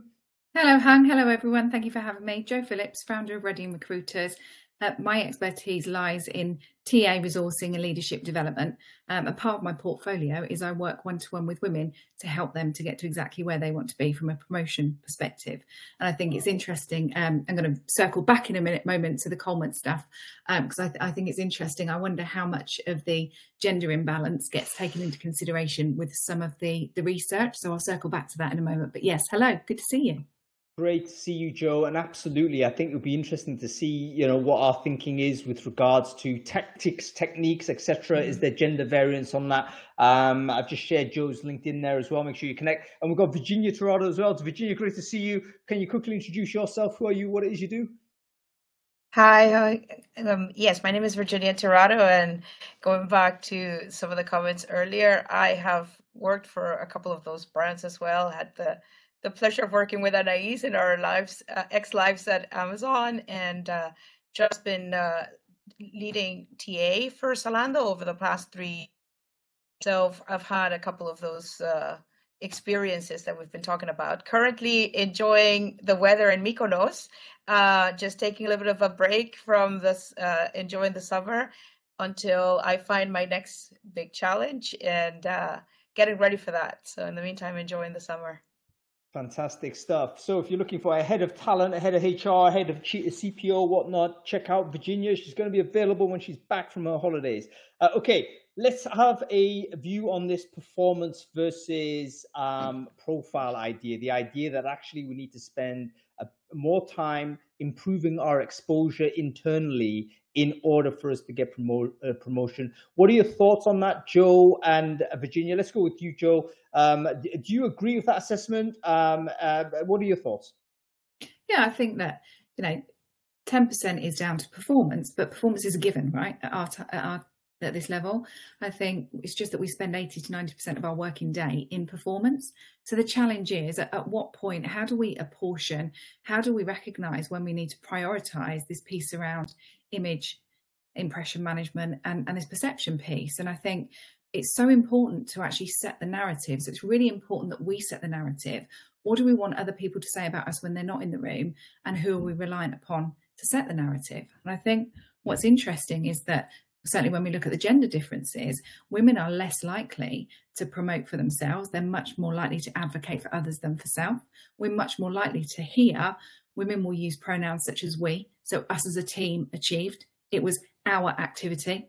Hello, Hung. Hello, everyone. Thank you for having me. Joe Phillips, founder of Reading Recruiters. Uh, my expertise lies in TA resourcing and leadership development. Um, a part of my portfolio is I work one to one with women to help them to get to exactly where they want to be from a promotion perspective. And I think it's interesting. Um, I'm going to circle back in a minute moment to the Coleman stuff because um, I, th- I think it's interesting. I wonder how much of the gender imbalance gets taken into consideration with some of the the research. So I'll circle back to that in a moment. But yes, hello, good to see you. Great to see you, Joe. And absolutely, I think it would be interesting to see, you know, what our thinking is with regards to tactics, techniques, etc. Mm-hmm. Is there gender variance on that? Um, I've just shared Joe's LinkedIn there as well. Make sure you connect. And we've got Virginia Tirado as well. Virginia, great to see you. Can you quickly introduce yourself? Who are you? What it is you do? Hi, um, yes, my name is Virginia Tirado, and going back to some of the comments earlier, I have worked for a couple of those brands as well. Had the the pleasure of working with Anais in our lives, uh, X lives at Amazon, and uh, just been uh, leading TA for Zalando over the past three. So I've had a couple of those uh, experiences that we've been talking about. Currently enjoying the weather in Mykonos, uh, just taking a little bit of a break from this, uh, enjoying the summer until I find my next big challenge and getting ready for that. So in the meantime, enjoying the summer. Fantastic stuff. So if you're looking for a head of talent, a head of HR, head of CPO, whatnot, check out Virginia. She's going to be available when she's back from her holidays. Uh, okay, let's have a view on this performance versus um, profile idea. The idea that actually we need to spend a, more time improving our exposure internally in order for us to get promo- uh, promotion. What are your thoughts on that, Joe and uh, Virginia? Let's go with you, Joe. Um, do you agree with that assessment? Um, uh, what are your thoughts? Yeah, I think that you know, ten percent is down to performance, but performance is a given, right? At our, t- at our at this level. I think it's just that we spend 80 to 90% of our working day in performance. So the challenge is at, at, what point, how do we apportion, how do we recognize when we need to prioritize this piece around image, impression management, and, and this perception piece? And I think it's so important to actually set the narrative. So it's really important that we set the narrative. What do we want other people to say about us when they're not in the room? And who are we reliant upon to set the narrative? And I think what's interesting is that certainly when we look at the gender differences, women are less likely to promote for themselves. They're much more likely to advocate for others than for self. We're much more likely to hear women will use pronouns such as we. So, us as a team achieved. It was our activity.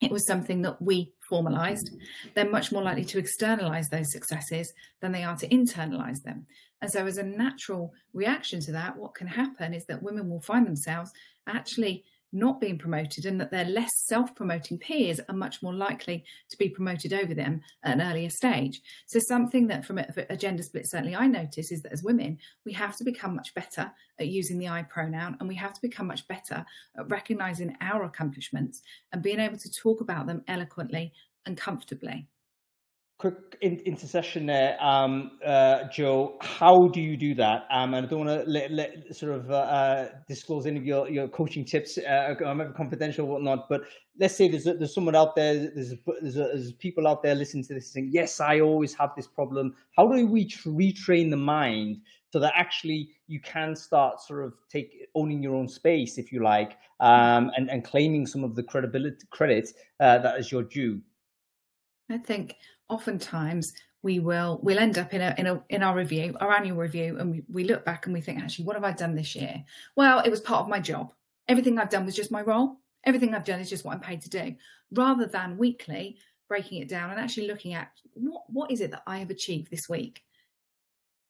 It was something that we formalized. They're much more likely to externalize those successes than they are to internalize them. And so, as a natural reaction to that, what can happen is that women will find themselves actually not being promoted and that their less self-promoting peers are much more likely to be promoted over them at an earlier stage. So something that from a, a, gender split certainly i notice is that as women we have to become much better at using the i pronoun and we have to become much better at recognizing our accomplishments and being able to talk about them eloquently and comfortably quick in, intercession there, um, uh, Joe. How do you do that? Um, and I don't want to let, let, sort of uh, uh, disclose any of your, your coaching tips, uh, maybe confidential or whatnot. But let's say there's a, there's someone out there, there's a, there's, a, there's people out there listening to this saying, "Yes, I always have this problem." How do we retrain the mind so that actually you can start sort of take owning your own space, if you like, um, and and claiming some of the credibility credit uh, that is your due? I think oftentimes we will we'll end up in a in a in our review, our annual review, and we, we look back and we think, actually, what have I done this year? Well, it was part of my job. Everything I've done was just my role. Everything I've done is just what I'm paid to do. Rather than weekly breaking it down and actually looking at what what is it that I have achieved this week?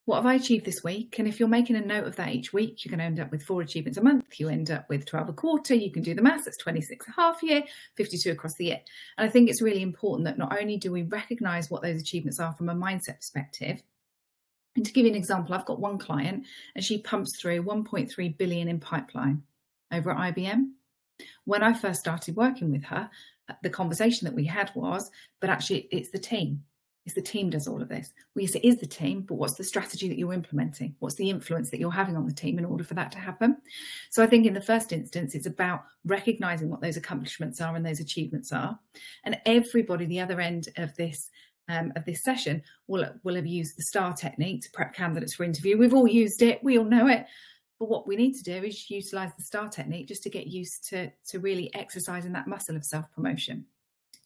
What have I achieved this week? And if you're making a note of that each week, you're going to end up with four achievements a month. You end up with 12 a quarter. You can do the maths. That's 26 a half year, 52 across the year. And I think it's really important that not only do we recognize what those achievements are from a mindset perspective, and to give you an example, I've got one client and she pumps through 1.3 billion in pipeline over at IBM. When I first started working with her, the conversation that we had was, but actually it's the team is the team does all of this. Well, yes, it is the team, but what's the strategy that you're implementing? What's the influence that you're having on the team in order for that to happen? So I think in the first instance, it's about recognizing what those accomplishments are and those achievements are. And everybody, the other end of this um, of this session, will will have used the STAR technique to prep candidates for interview. We've all used it. We all know it. But what we need to do is utilize the STAR technique just to get used to to really exercising that muscle of self promotion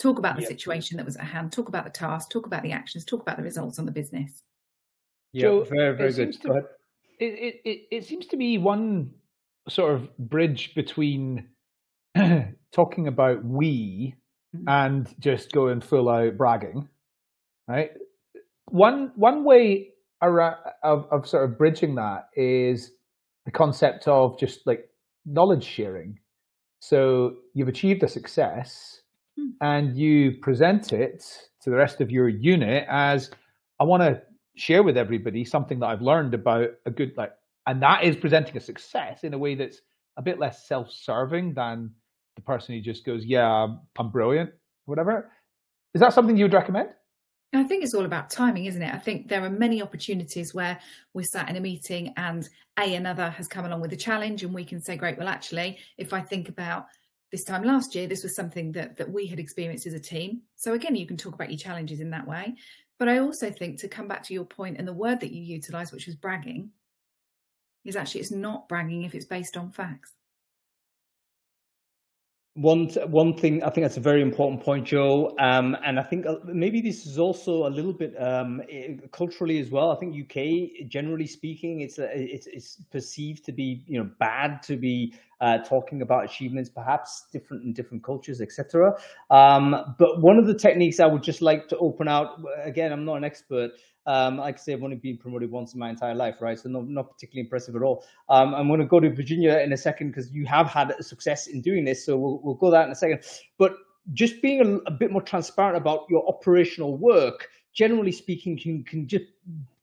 talk about the yep. situation that was at hand, talk about the task, talk about the actions, talk about the results on the business. Yeah, so very, very good. To, it, it, it seems to be one sort of bridge between talking about we mm-hmm. and just going full out bragging, right? One one way around, of, of sort of bridging that is the concept of just like knowledge sharing. So you've achieved a success, Hmm. and you present it to the rest of your unit as I want to share with everybody something that I've learned about a good like and that is presenting a success in a way that's a bit less self-serving than the person who just goes, "Yeah, I'm brilliant," whatever. Is that something you would recommend? I think it's all about timing, isn't it? I think there are many opportunities where we're sat in a meeting and a another has come along with a challenge, and we can say, "Great, well, actually, if I think about this time last year, this was something that that we had experienced as a team. So again, you can talk about your challenges in that way. But I also think to come back to your point and the word that you utilize, which was bragging, is actually it's not bragging if it's based on facts. One one thing I think that's a very important point, Joe, um, and I think uh, maybe this is also a little bit um, culturally as well. I think UK, generally speaking, it's it's, it's perceived to be you know bad to be uh, talking about achievements, perhaps different in different cultures, etc. Um, but one of the techniques I would just like to open out again, I'm not an expert, um, like I say, I've only been promoted once in my entire life, right? So not, not particularly impressive at all. Um, I'm going to go to Virginia in a second because you have had success in doing this. So we'll, we'll go that in a second. But just being a, a bit more transparent about your operational work, generally speaking, can, can just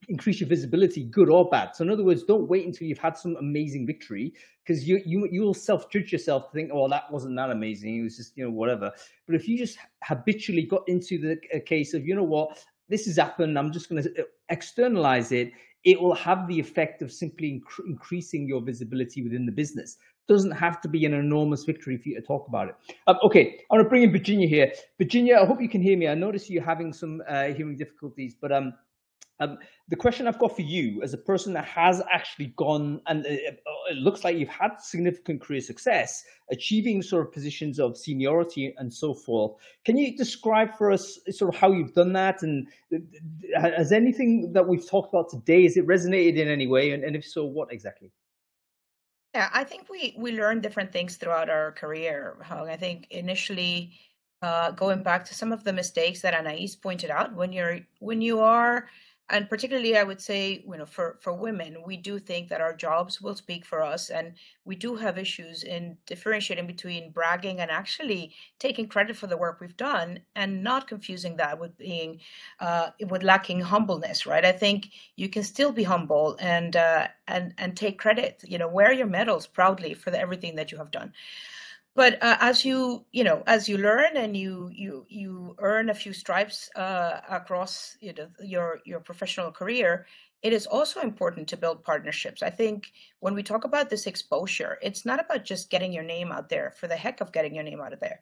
increase your visibility, good or bad. So in other words, don't wait until you've had some amazing victory because you you you will self judge yourself to think, oh, that wasn't that amazing. It was just you know whatever. But if you just habitually got into the case of you know what, this has happened. I'm just going to uh, externalize it. It will have the effect of simply inc- increasing your visibility within the business. Doesn't have to be an enormous victory for you to talk about it. Um, okay, I want to bring in Virginia here. Virginia, I hope you can hear me. I notice you're having some uh, hearing difficulties, but um, um, the question I've got for you, as a person that has actually gone, and uh, uh, it looks like you've had significant career success, achieving sort of positions of seniority and so forth. Can you describe for us sort of how you've done that, and uh, has anything that we've talked about today has it resonated in any way, and, and if so, what exactly? Yeah, I think we we learn different things throughout our career. I think initially. Uh, going back to some of the mistakes that Anais pointed out, when you're when you are and particularly i would say you know for for women we do think that our jobs will speak for us and we do have issues in differentiating between bragging and actually taking credit for the work we've done and not confusing that with being uh, with lacking humbleness right? I think you can still be humble and uh, and and take credit you know wear your medals proudly for the, everything that you have done but uh, as you you know as you learn and you you you earn a few stripes uh, across you know your your professional career it is also important to build partnerships. I think when we talk about this exposure it's not about just getting your name out there for the heck of getting your name out of there.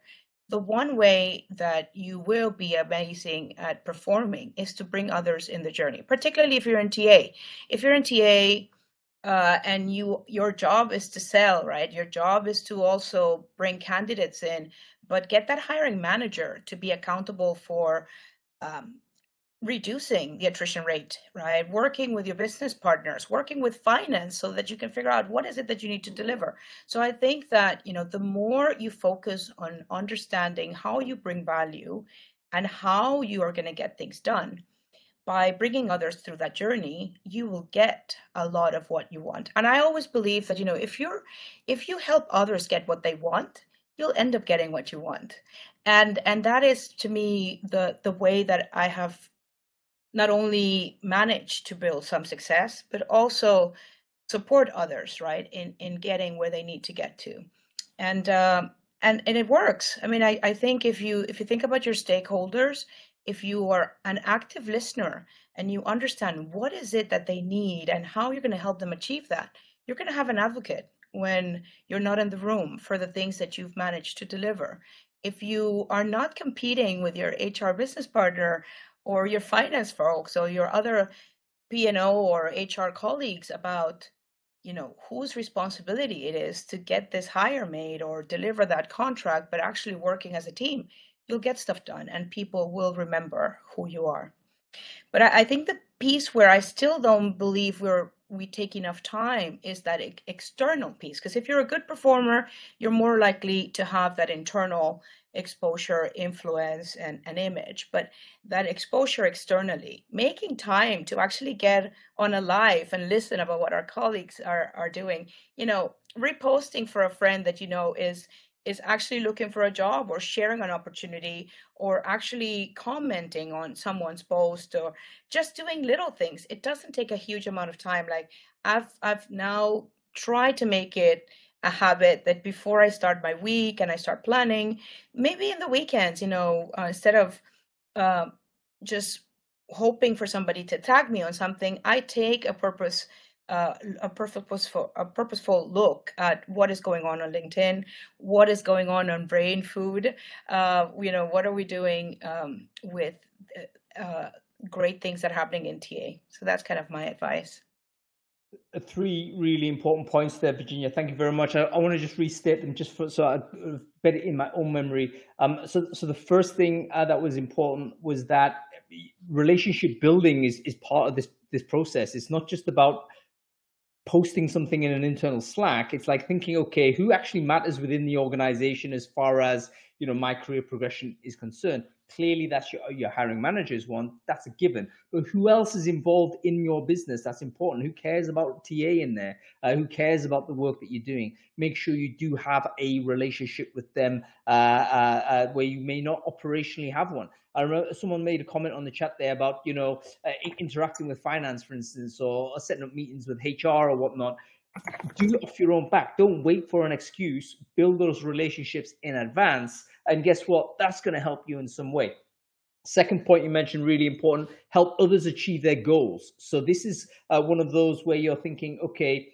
The one way that you will be amazing at performing is to bring others in the journey particularly if you're in ta if you're in ta uh, and you your job is to sell right? Your job is to also bring candidates in but get that hiring manager to be accountable for um, reducing the attrition rate right? Working with your business partners working with finance so that you can figure out what is it that you need to deliver. So i think that you know the more you focus on understanding how you bring value and how you are going to get things done by bringing others through that journey you will get a lot of what you want. And i always believe that you know if you're if you help others get what they want you'll end up getting what you want. And and that is to me the the way that i have not only managed to build some success but also support others right in in getting where they need to get to. And um and and it works. I mean i i think if you if you think about your stakeholders if you are an active listener and you understand what is it that they need and how you're going to help them achieve that you're going to have an advocate when you're not in the room for the things that you've managed to deliver. If you are not competing with your hr business partner or your finance folks or your other p&o or hr colleagues about you know whose responsibility it is to get this hire made or deliver that contract but actually working as a team you'll get stuff done and people will remember who you are. But I, I think the piece where I still don't believe we're we take enough time is that external piece because if you're a good performer you're more likely to have that internal exposure influence and an image but that exposure externally making time to actually get on a live and listen about what our colleagues are are doing you know reposting for a friend that you know is is actually looking for a job or sharing an opportunity or actually commenting on someone's post or just doing little things. It doesn't take a huge amount of time. Like i've i've now tried to make it a habit that before i start my week and i start planning maybe in the weekends you know uh, instead of uh, just hoping for somebody to tag me on something i take a purpose uh, a purposeful a purposeful look at what is going on on LinkedIn, what is going on on Brainfood. Uh, you know, what are we doing um, with uh, uh great things that are happening in TA? So that's kind of my advice. Uh, three really important points there, Virginia. Thank you very much. I, I want to just restate them just for, so I uh, bet it in my own memory. Um, so, so the first thing that was important was that relationship building is is part of this this process. It's not just about posting something in an internal Slack, it's like thinking, okay, who actually matters within the organization as far as you know my career progression is concerned. Clearly, that's your your hiring manager's one. That's a given. But who else is involved in your business? That's important. Who cares about TA in there? Uh, who cares about the work that you're doing? Make sure you do have a relationship with them uh, uh, uh where you may not operationally have one. I remember someone made a comment on the chat there about you know uh, interacting with finance, for instance, or, or setting up meetings with HR or whatnot. Do it off your own back. Don't wait for an excuse. Build those relationships in advance, and guess what? That's going to help you in some way. Second point you mentioned, really important, help others achieve their goals. So this is uh, one of those where you're thinking, okay,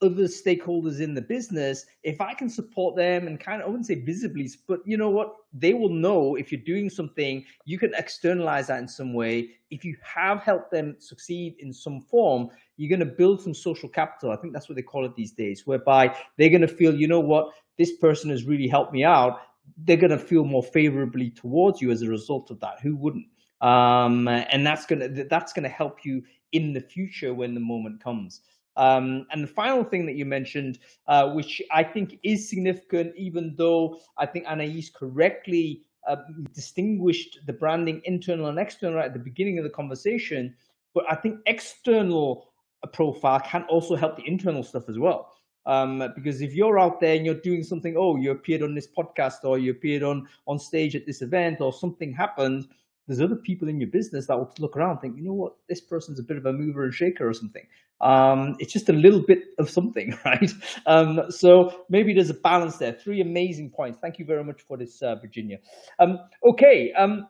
other stakeholders in the business, if I can support them and kind of, I wouldn't say visibly, but you know what? They will know if you're doing something, you can externalize that in some way. If you have helped them succeed in some form, you're going to build some social capital. I think that's what they call it these days, whereby they're going to feel, you know what? This person has really helped me out. They're going to feel more favorably towards you as a result of that. Who wouldn't? Um, and that's going to, that's going to help you in the future when the moment comes. Um, and the final thing that you mentioned, uh, which I think is significant, even though I think Anais correctly uh, distinguished the branding internal and external at the beginning of the conversation, but I think external profile can also help the internal stuff as well. Um, because if you're out there and you're doing something, oh, you appeared on this podcast or you appeared on on stage at this event or something happened, there's other people in your business that will look around think, you know what, this person's a bit of a mover and shaker or something. Um, it's just a little bit of something, right? Um, so maybe there's a balance there. Three amazing points. Thank you very much for this, uh, Virginia. Um, okay. Um,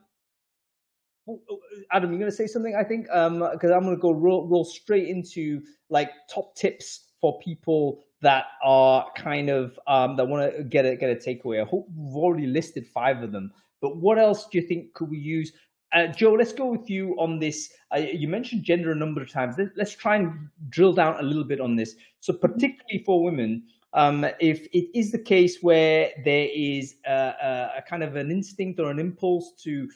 Adam, you're going to say something, I think, because um, I'm going to go roll, roll straight into like top tips for people that are kind of um, that want to get a get a takeaway. I hope we've already listed five of them, but what else do you think could we use uh, Joe, let's go with you on this. Uh, you mentioned gender a number of times. Let, us try and drill down a little bit on this. So, particularly for women, um, if it is the case where there is a, a, a, kind of an instinct or an impulse to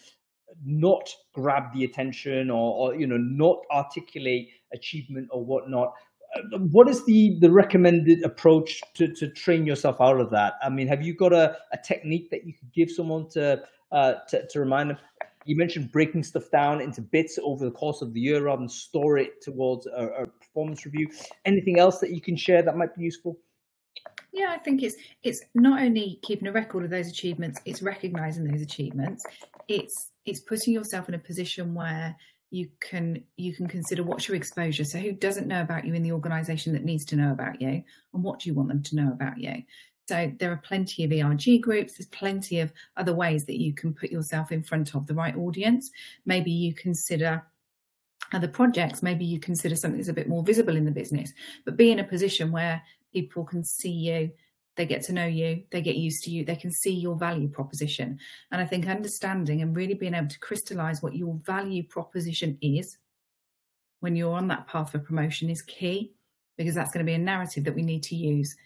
not grab the attention or, or you know not articulate achievement or whatnot, uh, what is the the recommended approach to to train yourself out of that? I mean, have you got a, a technique that you could give someone to uh, to, to remind them? You mentioned breaking stuff down into bits over the course of the year rather than store it towards a, a performance review. Anything else that you can share that might be useful? Yeah, I think it's it's not only keeping a record of those achievements, it's recognizing those achievements. It's it's putting yourself in a position where you can you can consider what's your exposure. So who doesn't know about you in the organization that needs to know about you and what do you want them to know about you? So there are plenty of ERG groups, there's plenty of other ways that you can put yourself in front of the right audience. Maybe you consider other projects, maybe you consider something that's a bit more visible in the business, but be in a position where people can see you, they get to know you, they get used to you, they can see your value proposition. And I think understanding and really being able to crystallize what your value proposition is when you're on that path for promotion is key because that's going to be a narrative that we need to use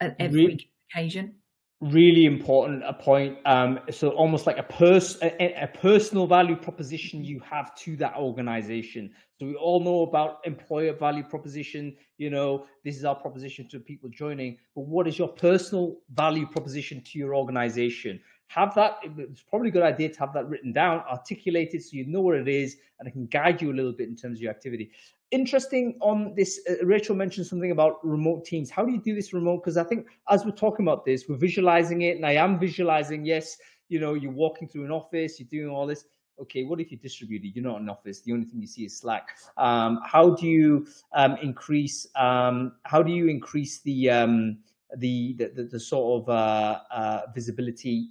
at every really, occasion. Really important a point. Um, so almost like a pers- a, a, personal value proposition you have to that organization. So we all know about employer value proposition. You know, this is our proposition to people joining. But what is your personal value proposition to your organization? Have that. It's probably a good idea to have that written down, articulated, so you know what it is, and it can guide you a little bit in terms of your activity interesting on this uh, rachel mentioned something about remote teams. How do you do this remote? Because i think as we're talking about this we're visualizing it and i am visualizing yes you know you're walking through an office you're doing all this. Okay what if you're distributed you're not in an office. The only thing you see is slack. Um, how do you um, increase um, how do you increase the um, the, the, the sort of uh, uh, visibility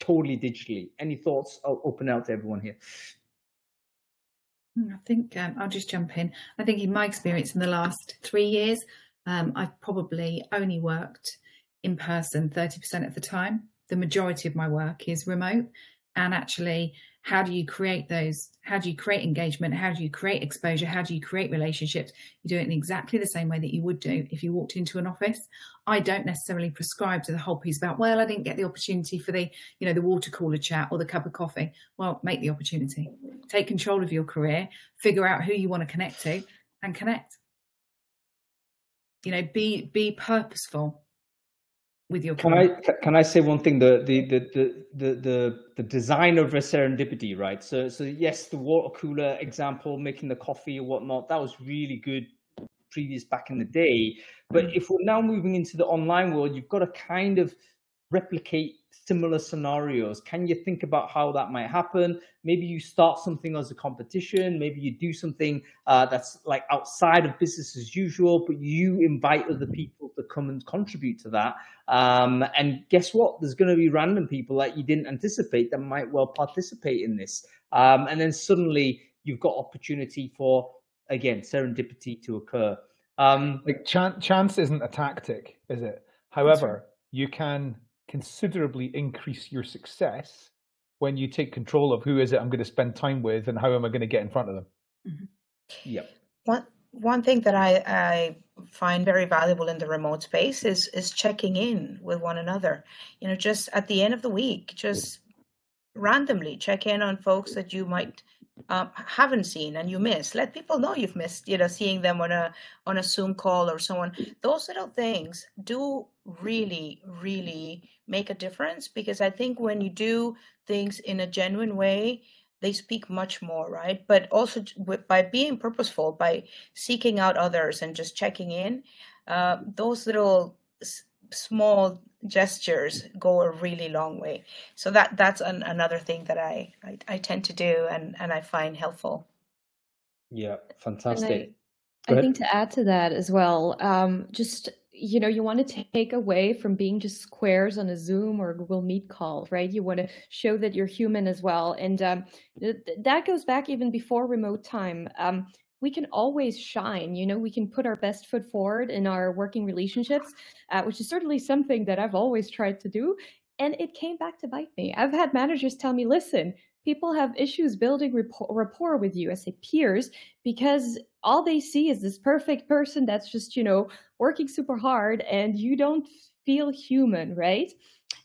totally digitally? Any thoughts? I'll open out to everyone here I think um, I'll just jump in. I think in my experience in the last three years, um, I've probably only worked in person 30% of the time. The majority of my work is remote. And actually, how do you create those? How do you create engagement? How do you create exposure? How do you create relationships? You do it in exactly the same way that you would do if you walked into an office. I don't necessarily prescribe to the whole piece about well i didn't get the opportunity for the you know the water cooler chat or the cup of coffee. Well make the opportunity. Take control of your career figure out who you want to connect to and connect. You know be be purposeful with your can i can i say one thing? The the the the the, the design of a serendipity right? So so yes the water cooler example making the coffee or whatnot that was really good previous back in the day. But mm. if we're now moving into the online world you've got to kind of replicate similar scenarios? Can you think about how that might happen? Maybe you start something as a competition. Maybe you do something uh, that's like outside of business as usual, but you invite other people to come and contribute to that. Um, and guess what? There's going to be random people that you didn't anticipate that might well participate in this. Um, and then suddenly you've got opportunity for, again, serendipity to occur. Um, like chance, chance isn't a tactic, is it? However, you can considerably increase your success when you take control of who is it I'm going to spend time with and how am I going to get in front of them. Mm-hmm. Yep. One one thing that I, I find very valuable in the remote space is is checking in with one another. You know, just at the end of the week, just randomly check in on folks that you might um, haven't seen and you miss. Let people know you've missed. You know, seeing them on a on a Zoom call or so on. Those little things do really, really make a difference because I think when you do things in a genuine way, they speak much more, right? But also by being purposeful, by seeking out others and just checking in, uh, those little s- small gestures go a really long way. So that that's an, another thing that I, I, I tend to do and and I find helpful. Yeah, fantastic. I, I think to add to that as well, um, just you know you want to take away from being just squares on a zoom or google meet call right? You want to show that you're human as well. And um, th- that goes back even before remote time. Um, we can always shine you know? We can put our best foot forward in our working relationships uh, which is certainly something that i've always tried to do. And it came back to bite me. I've had managers tell me listen people have issues building rapport with you as a peers because all they see is this perfect person that's just you know working super hard and you don't feel human right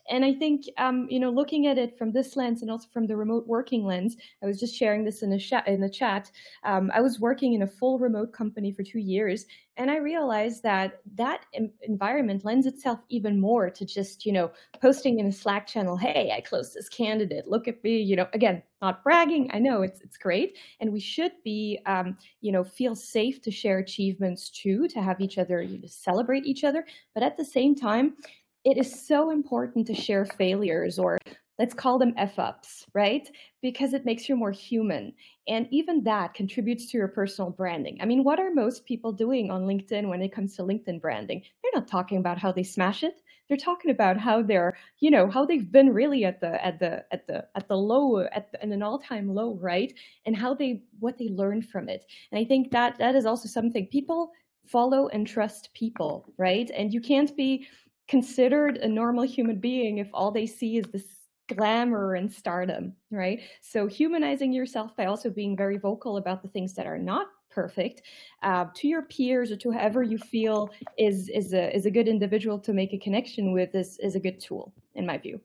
and I think, um, you know, looking at it from this lens and also from the remote working lens, I was just sharing this in a chat. In the chat, um, I was working in a full remote company for two years, and I realized that that environment lends itself even more to just, you know, posting in a Slack channel, "Hey, I closed this candidate. Look at me." You know, again, not bragging. I know it's it's great, and we should be, um, you know, feel safe to share achievements too, to have each other, you know, celebrate each other, but at the same time it is so important to share failures or let's call them F ups, right? Because it makes you more human. And even that contributes to your personal branding. I mean, what are most people doing on LinkedIn when it comes to LinkedIn branding? They're not talking about how they smash it. They're talking about how they're, you know, how they've been really at the at the at the at the low at the, an all-time low, right? And how they what they learned from it. And I think that that is also something people follow and trust people, right? And you can't be considered a normal human being if all they see is this glamour and stardom, right? So humanizing yourself by also being very vocal about the things that are not perfect uh, to your peers or to whoever you feel is is a is a good individual to make a connection with is is a good tool in my view.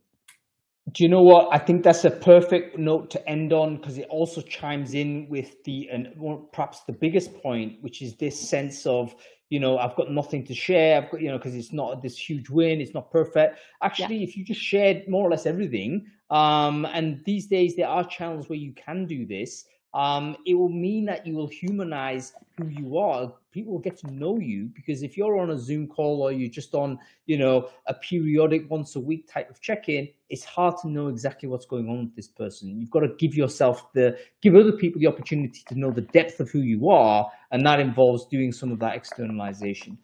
Do you know what? I think that's a perfect note to end on because it also chimes in with the and perhaps the biggest point, which is this sense of you know, I've got nothing to share. I've got, you know, because it's not this huge win. It's not perfect. Actually, yeah. if you just shared more or less everything, um, and these days there are channels where you can do this, um, it will mean that you will humanize who you are. People will get to know you because if you're on a Zoom call or you're just on, you know, a periodic once a week type of check-in, it's hard to know exactly what's going on with this person. You've got to give yourself the, give other people the opportunity to know the depth of who you are, and that involves doing some of that externalization.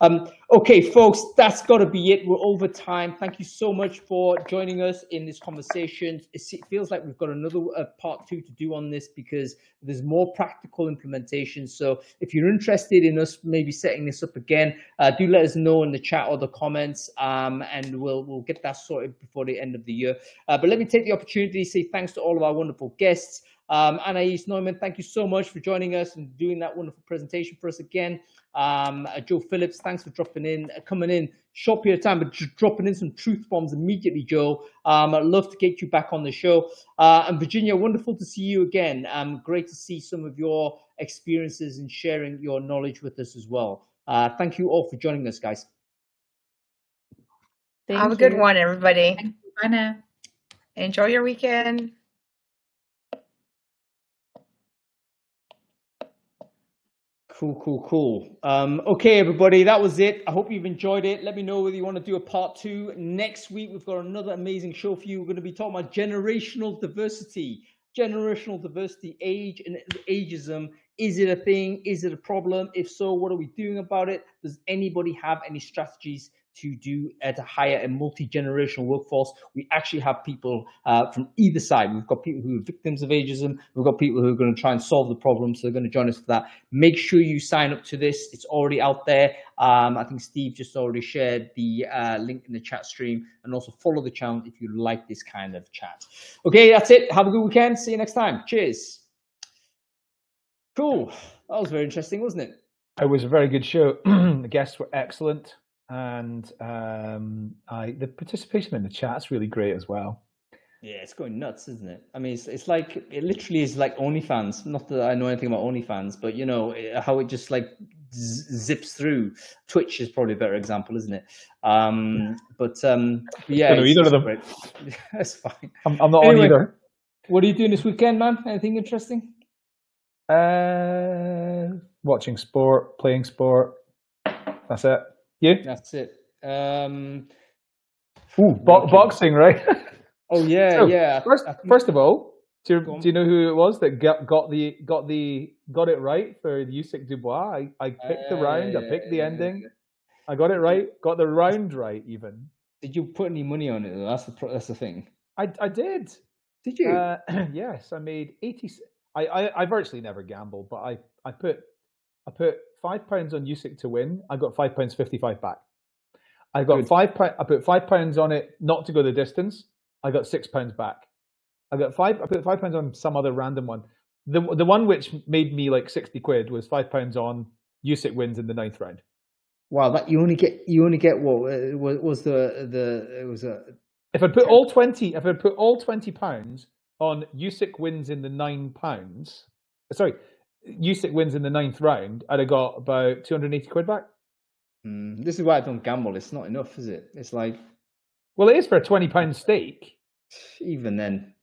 Um, okay, folks, that's got to be it. We're over time. Thank you so much for joining us in this conversation. It feels like we've got another uh, part two to do on this because there's more practical implementation. So if you're interested in us maybe setting this up again, uh, do let us know in the chat or the comments, um, and we'll we'll get that sorted before the end of the year. Uh, but let me take the opportunity to say thanks to all of our wonderful guests. Um, Anais Neumann, thank you so much for joining us and doing that wonderful presentation for us again. Um, uh, Joe Phillips, thanks for dropping in, uh, coming in short period of time, but just dropping in some truth bombs immediately, Joe. Um, I'd love to get you back on the show. Uh, and Virginia, wonderful to see you again. Um, great to see some of your experiences and sharing your knowledge with us as well. Uh, thank you all for joining us, guys. Thank Have you. a good one, everybody. Bye now. Enjoy your weekend. Cool, cool, cool. Um, okay, everybody, that was it. I hope you've enjoyed it. Let me know whether you want to do a part two. Next week, we've got another amazing show for you. We're going to be talking about generational diversity. Generational diversity, age and ageism. Is it a thing? Is it a problem? If so, what are we doing about it? Does anybody have any strategies to do at a higher a multi-generational workforce. We actually have people uh, from either side. We've got people who are victims of ageism. We've got people who are going to try and solve the problem. So they're going to join us for that. Make sure you sign up to this. It's already out there. Um, I think Steve just already shared the uh, link in the chat stream and also follow the channel if you like this kind of chat. Okay, that's it. Have a good weekend. See you next time. Cheers. Cool. That was very interesting, wasn't it? It was a very good show. the guests were excellent and um, I the participation in the chat's really great as well. Yeah, it's going nuts, isn't it? I mean, it's, it's like it literally is like OnlyFans. Not that I know anything about OnlyFans, but you know how it just like zips through. Twitch is probably a better example, isn't it? Um, but um, yeah, either of them. That's fine. I'm, I'm not anyway, on either. What are you doing this weekend, man? Anything interesting? Uh, watching sport, playing sport. That's it. You? That's it. Um, Ooh, bo- boxing, right? oh yeah, so, yeah. First, first of all, do you, do you know who it was that got, got the got the got it right for Usyk Dubois? I, I picked the round, I picked the ending. I got it right, got the round right even. Did you put any money on it? That's the that's the thing. I I did. Did you? Uh, yes, I made eighty. I, I I virtually never gamble, but I I put I put five pounds on Usyk to win. I got five pounds fifty-five back. I got Good. five. I put five pounds on it not to go the distance. I got six pounds back. I got five. I put five pounds on some other random one. The the one which made me like sixty quid was five pounds on Usyk wins in the ninth round. Wow, that you only get you only get what uh, was the the it was a If I put all twenty, if I put all twenty pounds on Usyk wins in the nine pounds, sorry, Usyk wins in the ninth round, I'd have got about two hundred eighty quid back. Mm, this is why I don't gamble. It's not enough, is it? It's like, well, it is for a twenty pound stake. Even then,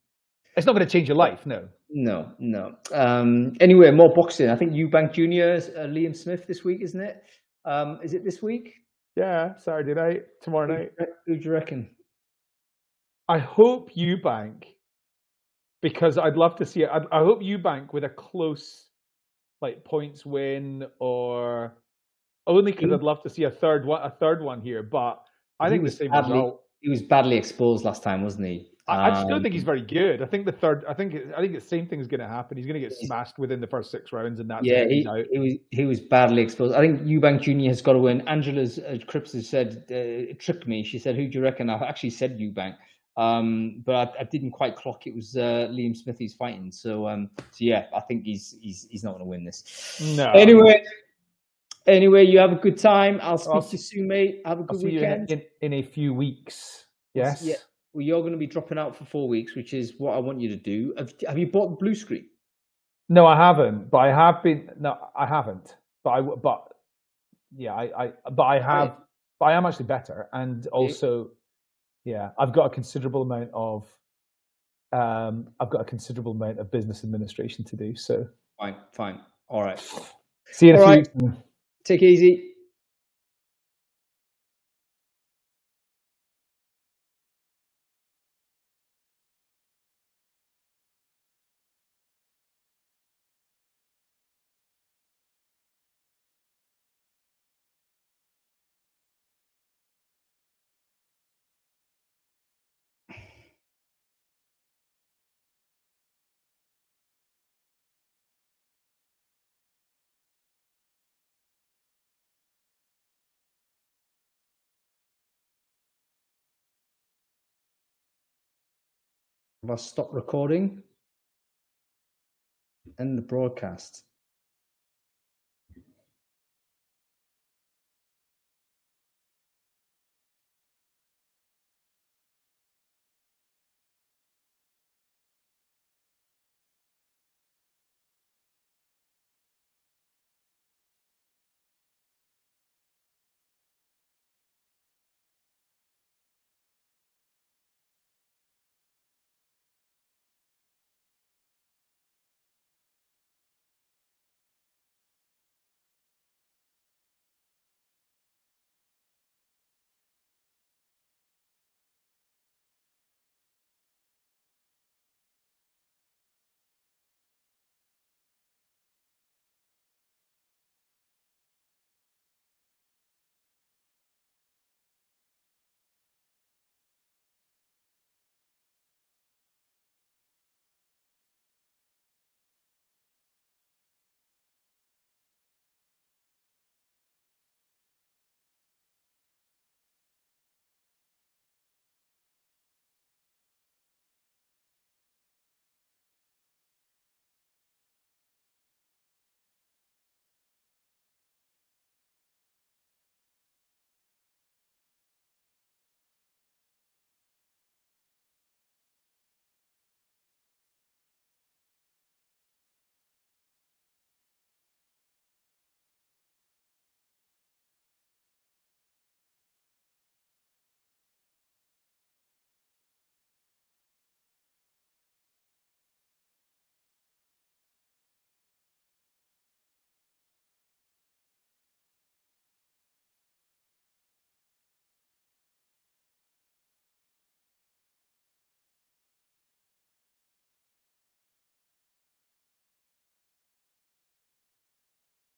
it's not going to change your life. No, no, no. Um, anyway, more boxing. I think Eubank Junior, uh, Liam Smith this week, isn't it? Um, is it this week? Yeah, Saturday night, tomorrow night. Who do you reckon? I hope Eubank, because I'd love to see it. I, I hope Eubank with a close, like points win, or only because I'd love to see a third one, a third one here. But I think the same badly, result. He was badly exposed last time, wasn't he? I, I don't think he's um, very good. I think the third. I think. I think the same thing is going to happen. He's going to get smashed within the first six rounds, and that's yeah. He, he, was he was badly exposed. I think Eubank Junior has got to win. Angela's uh, Cripps has said uh, tricked me. She said, "Who do you reckon?" I've actually said Eubank. Um, but I, I, didn't quite clock it was uh, Liam Smith he's fighting. So, um, so yeah, I think he's he's he's not going to win this. No. Anyway, anyway, you have a good time. I'll speak I'll, to you soon, mate. Have a good weekend. In, in, in, a few weeks. Yes. Yeah. Well, you're going to be dropping out for four weeks, which is what I want you to do. Have, have you bought the blue screen? No, I haven't. But I have been. No, I haven't. But I. But yeah, I. I but I have. But I am actually better, and also yeah, I've got a considerable amount of um, I've got a considerable amount of business administration to do. So fine, fine, all right. See you in all a few right. Take it easy. Have I stopped recording? End the broadcast.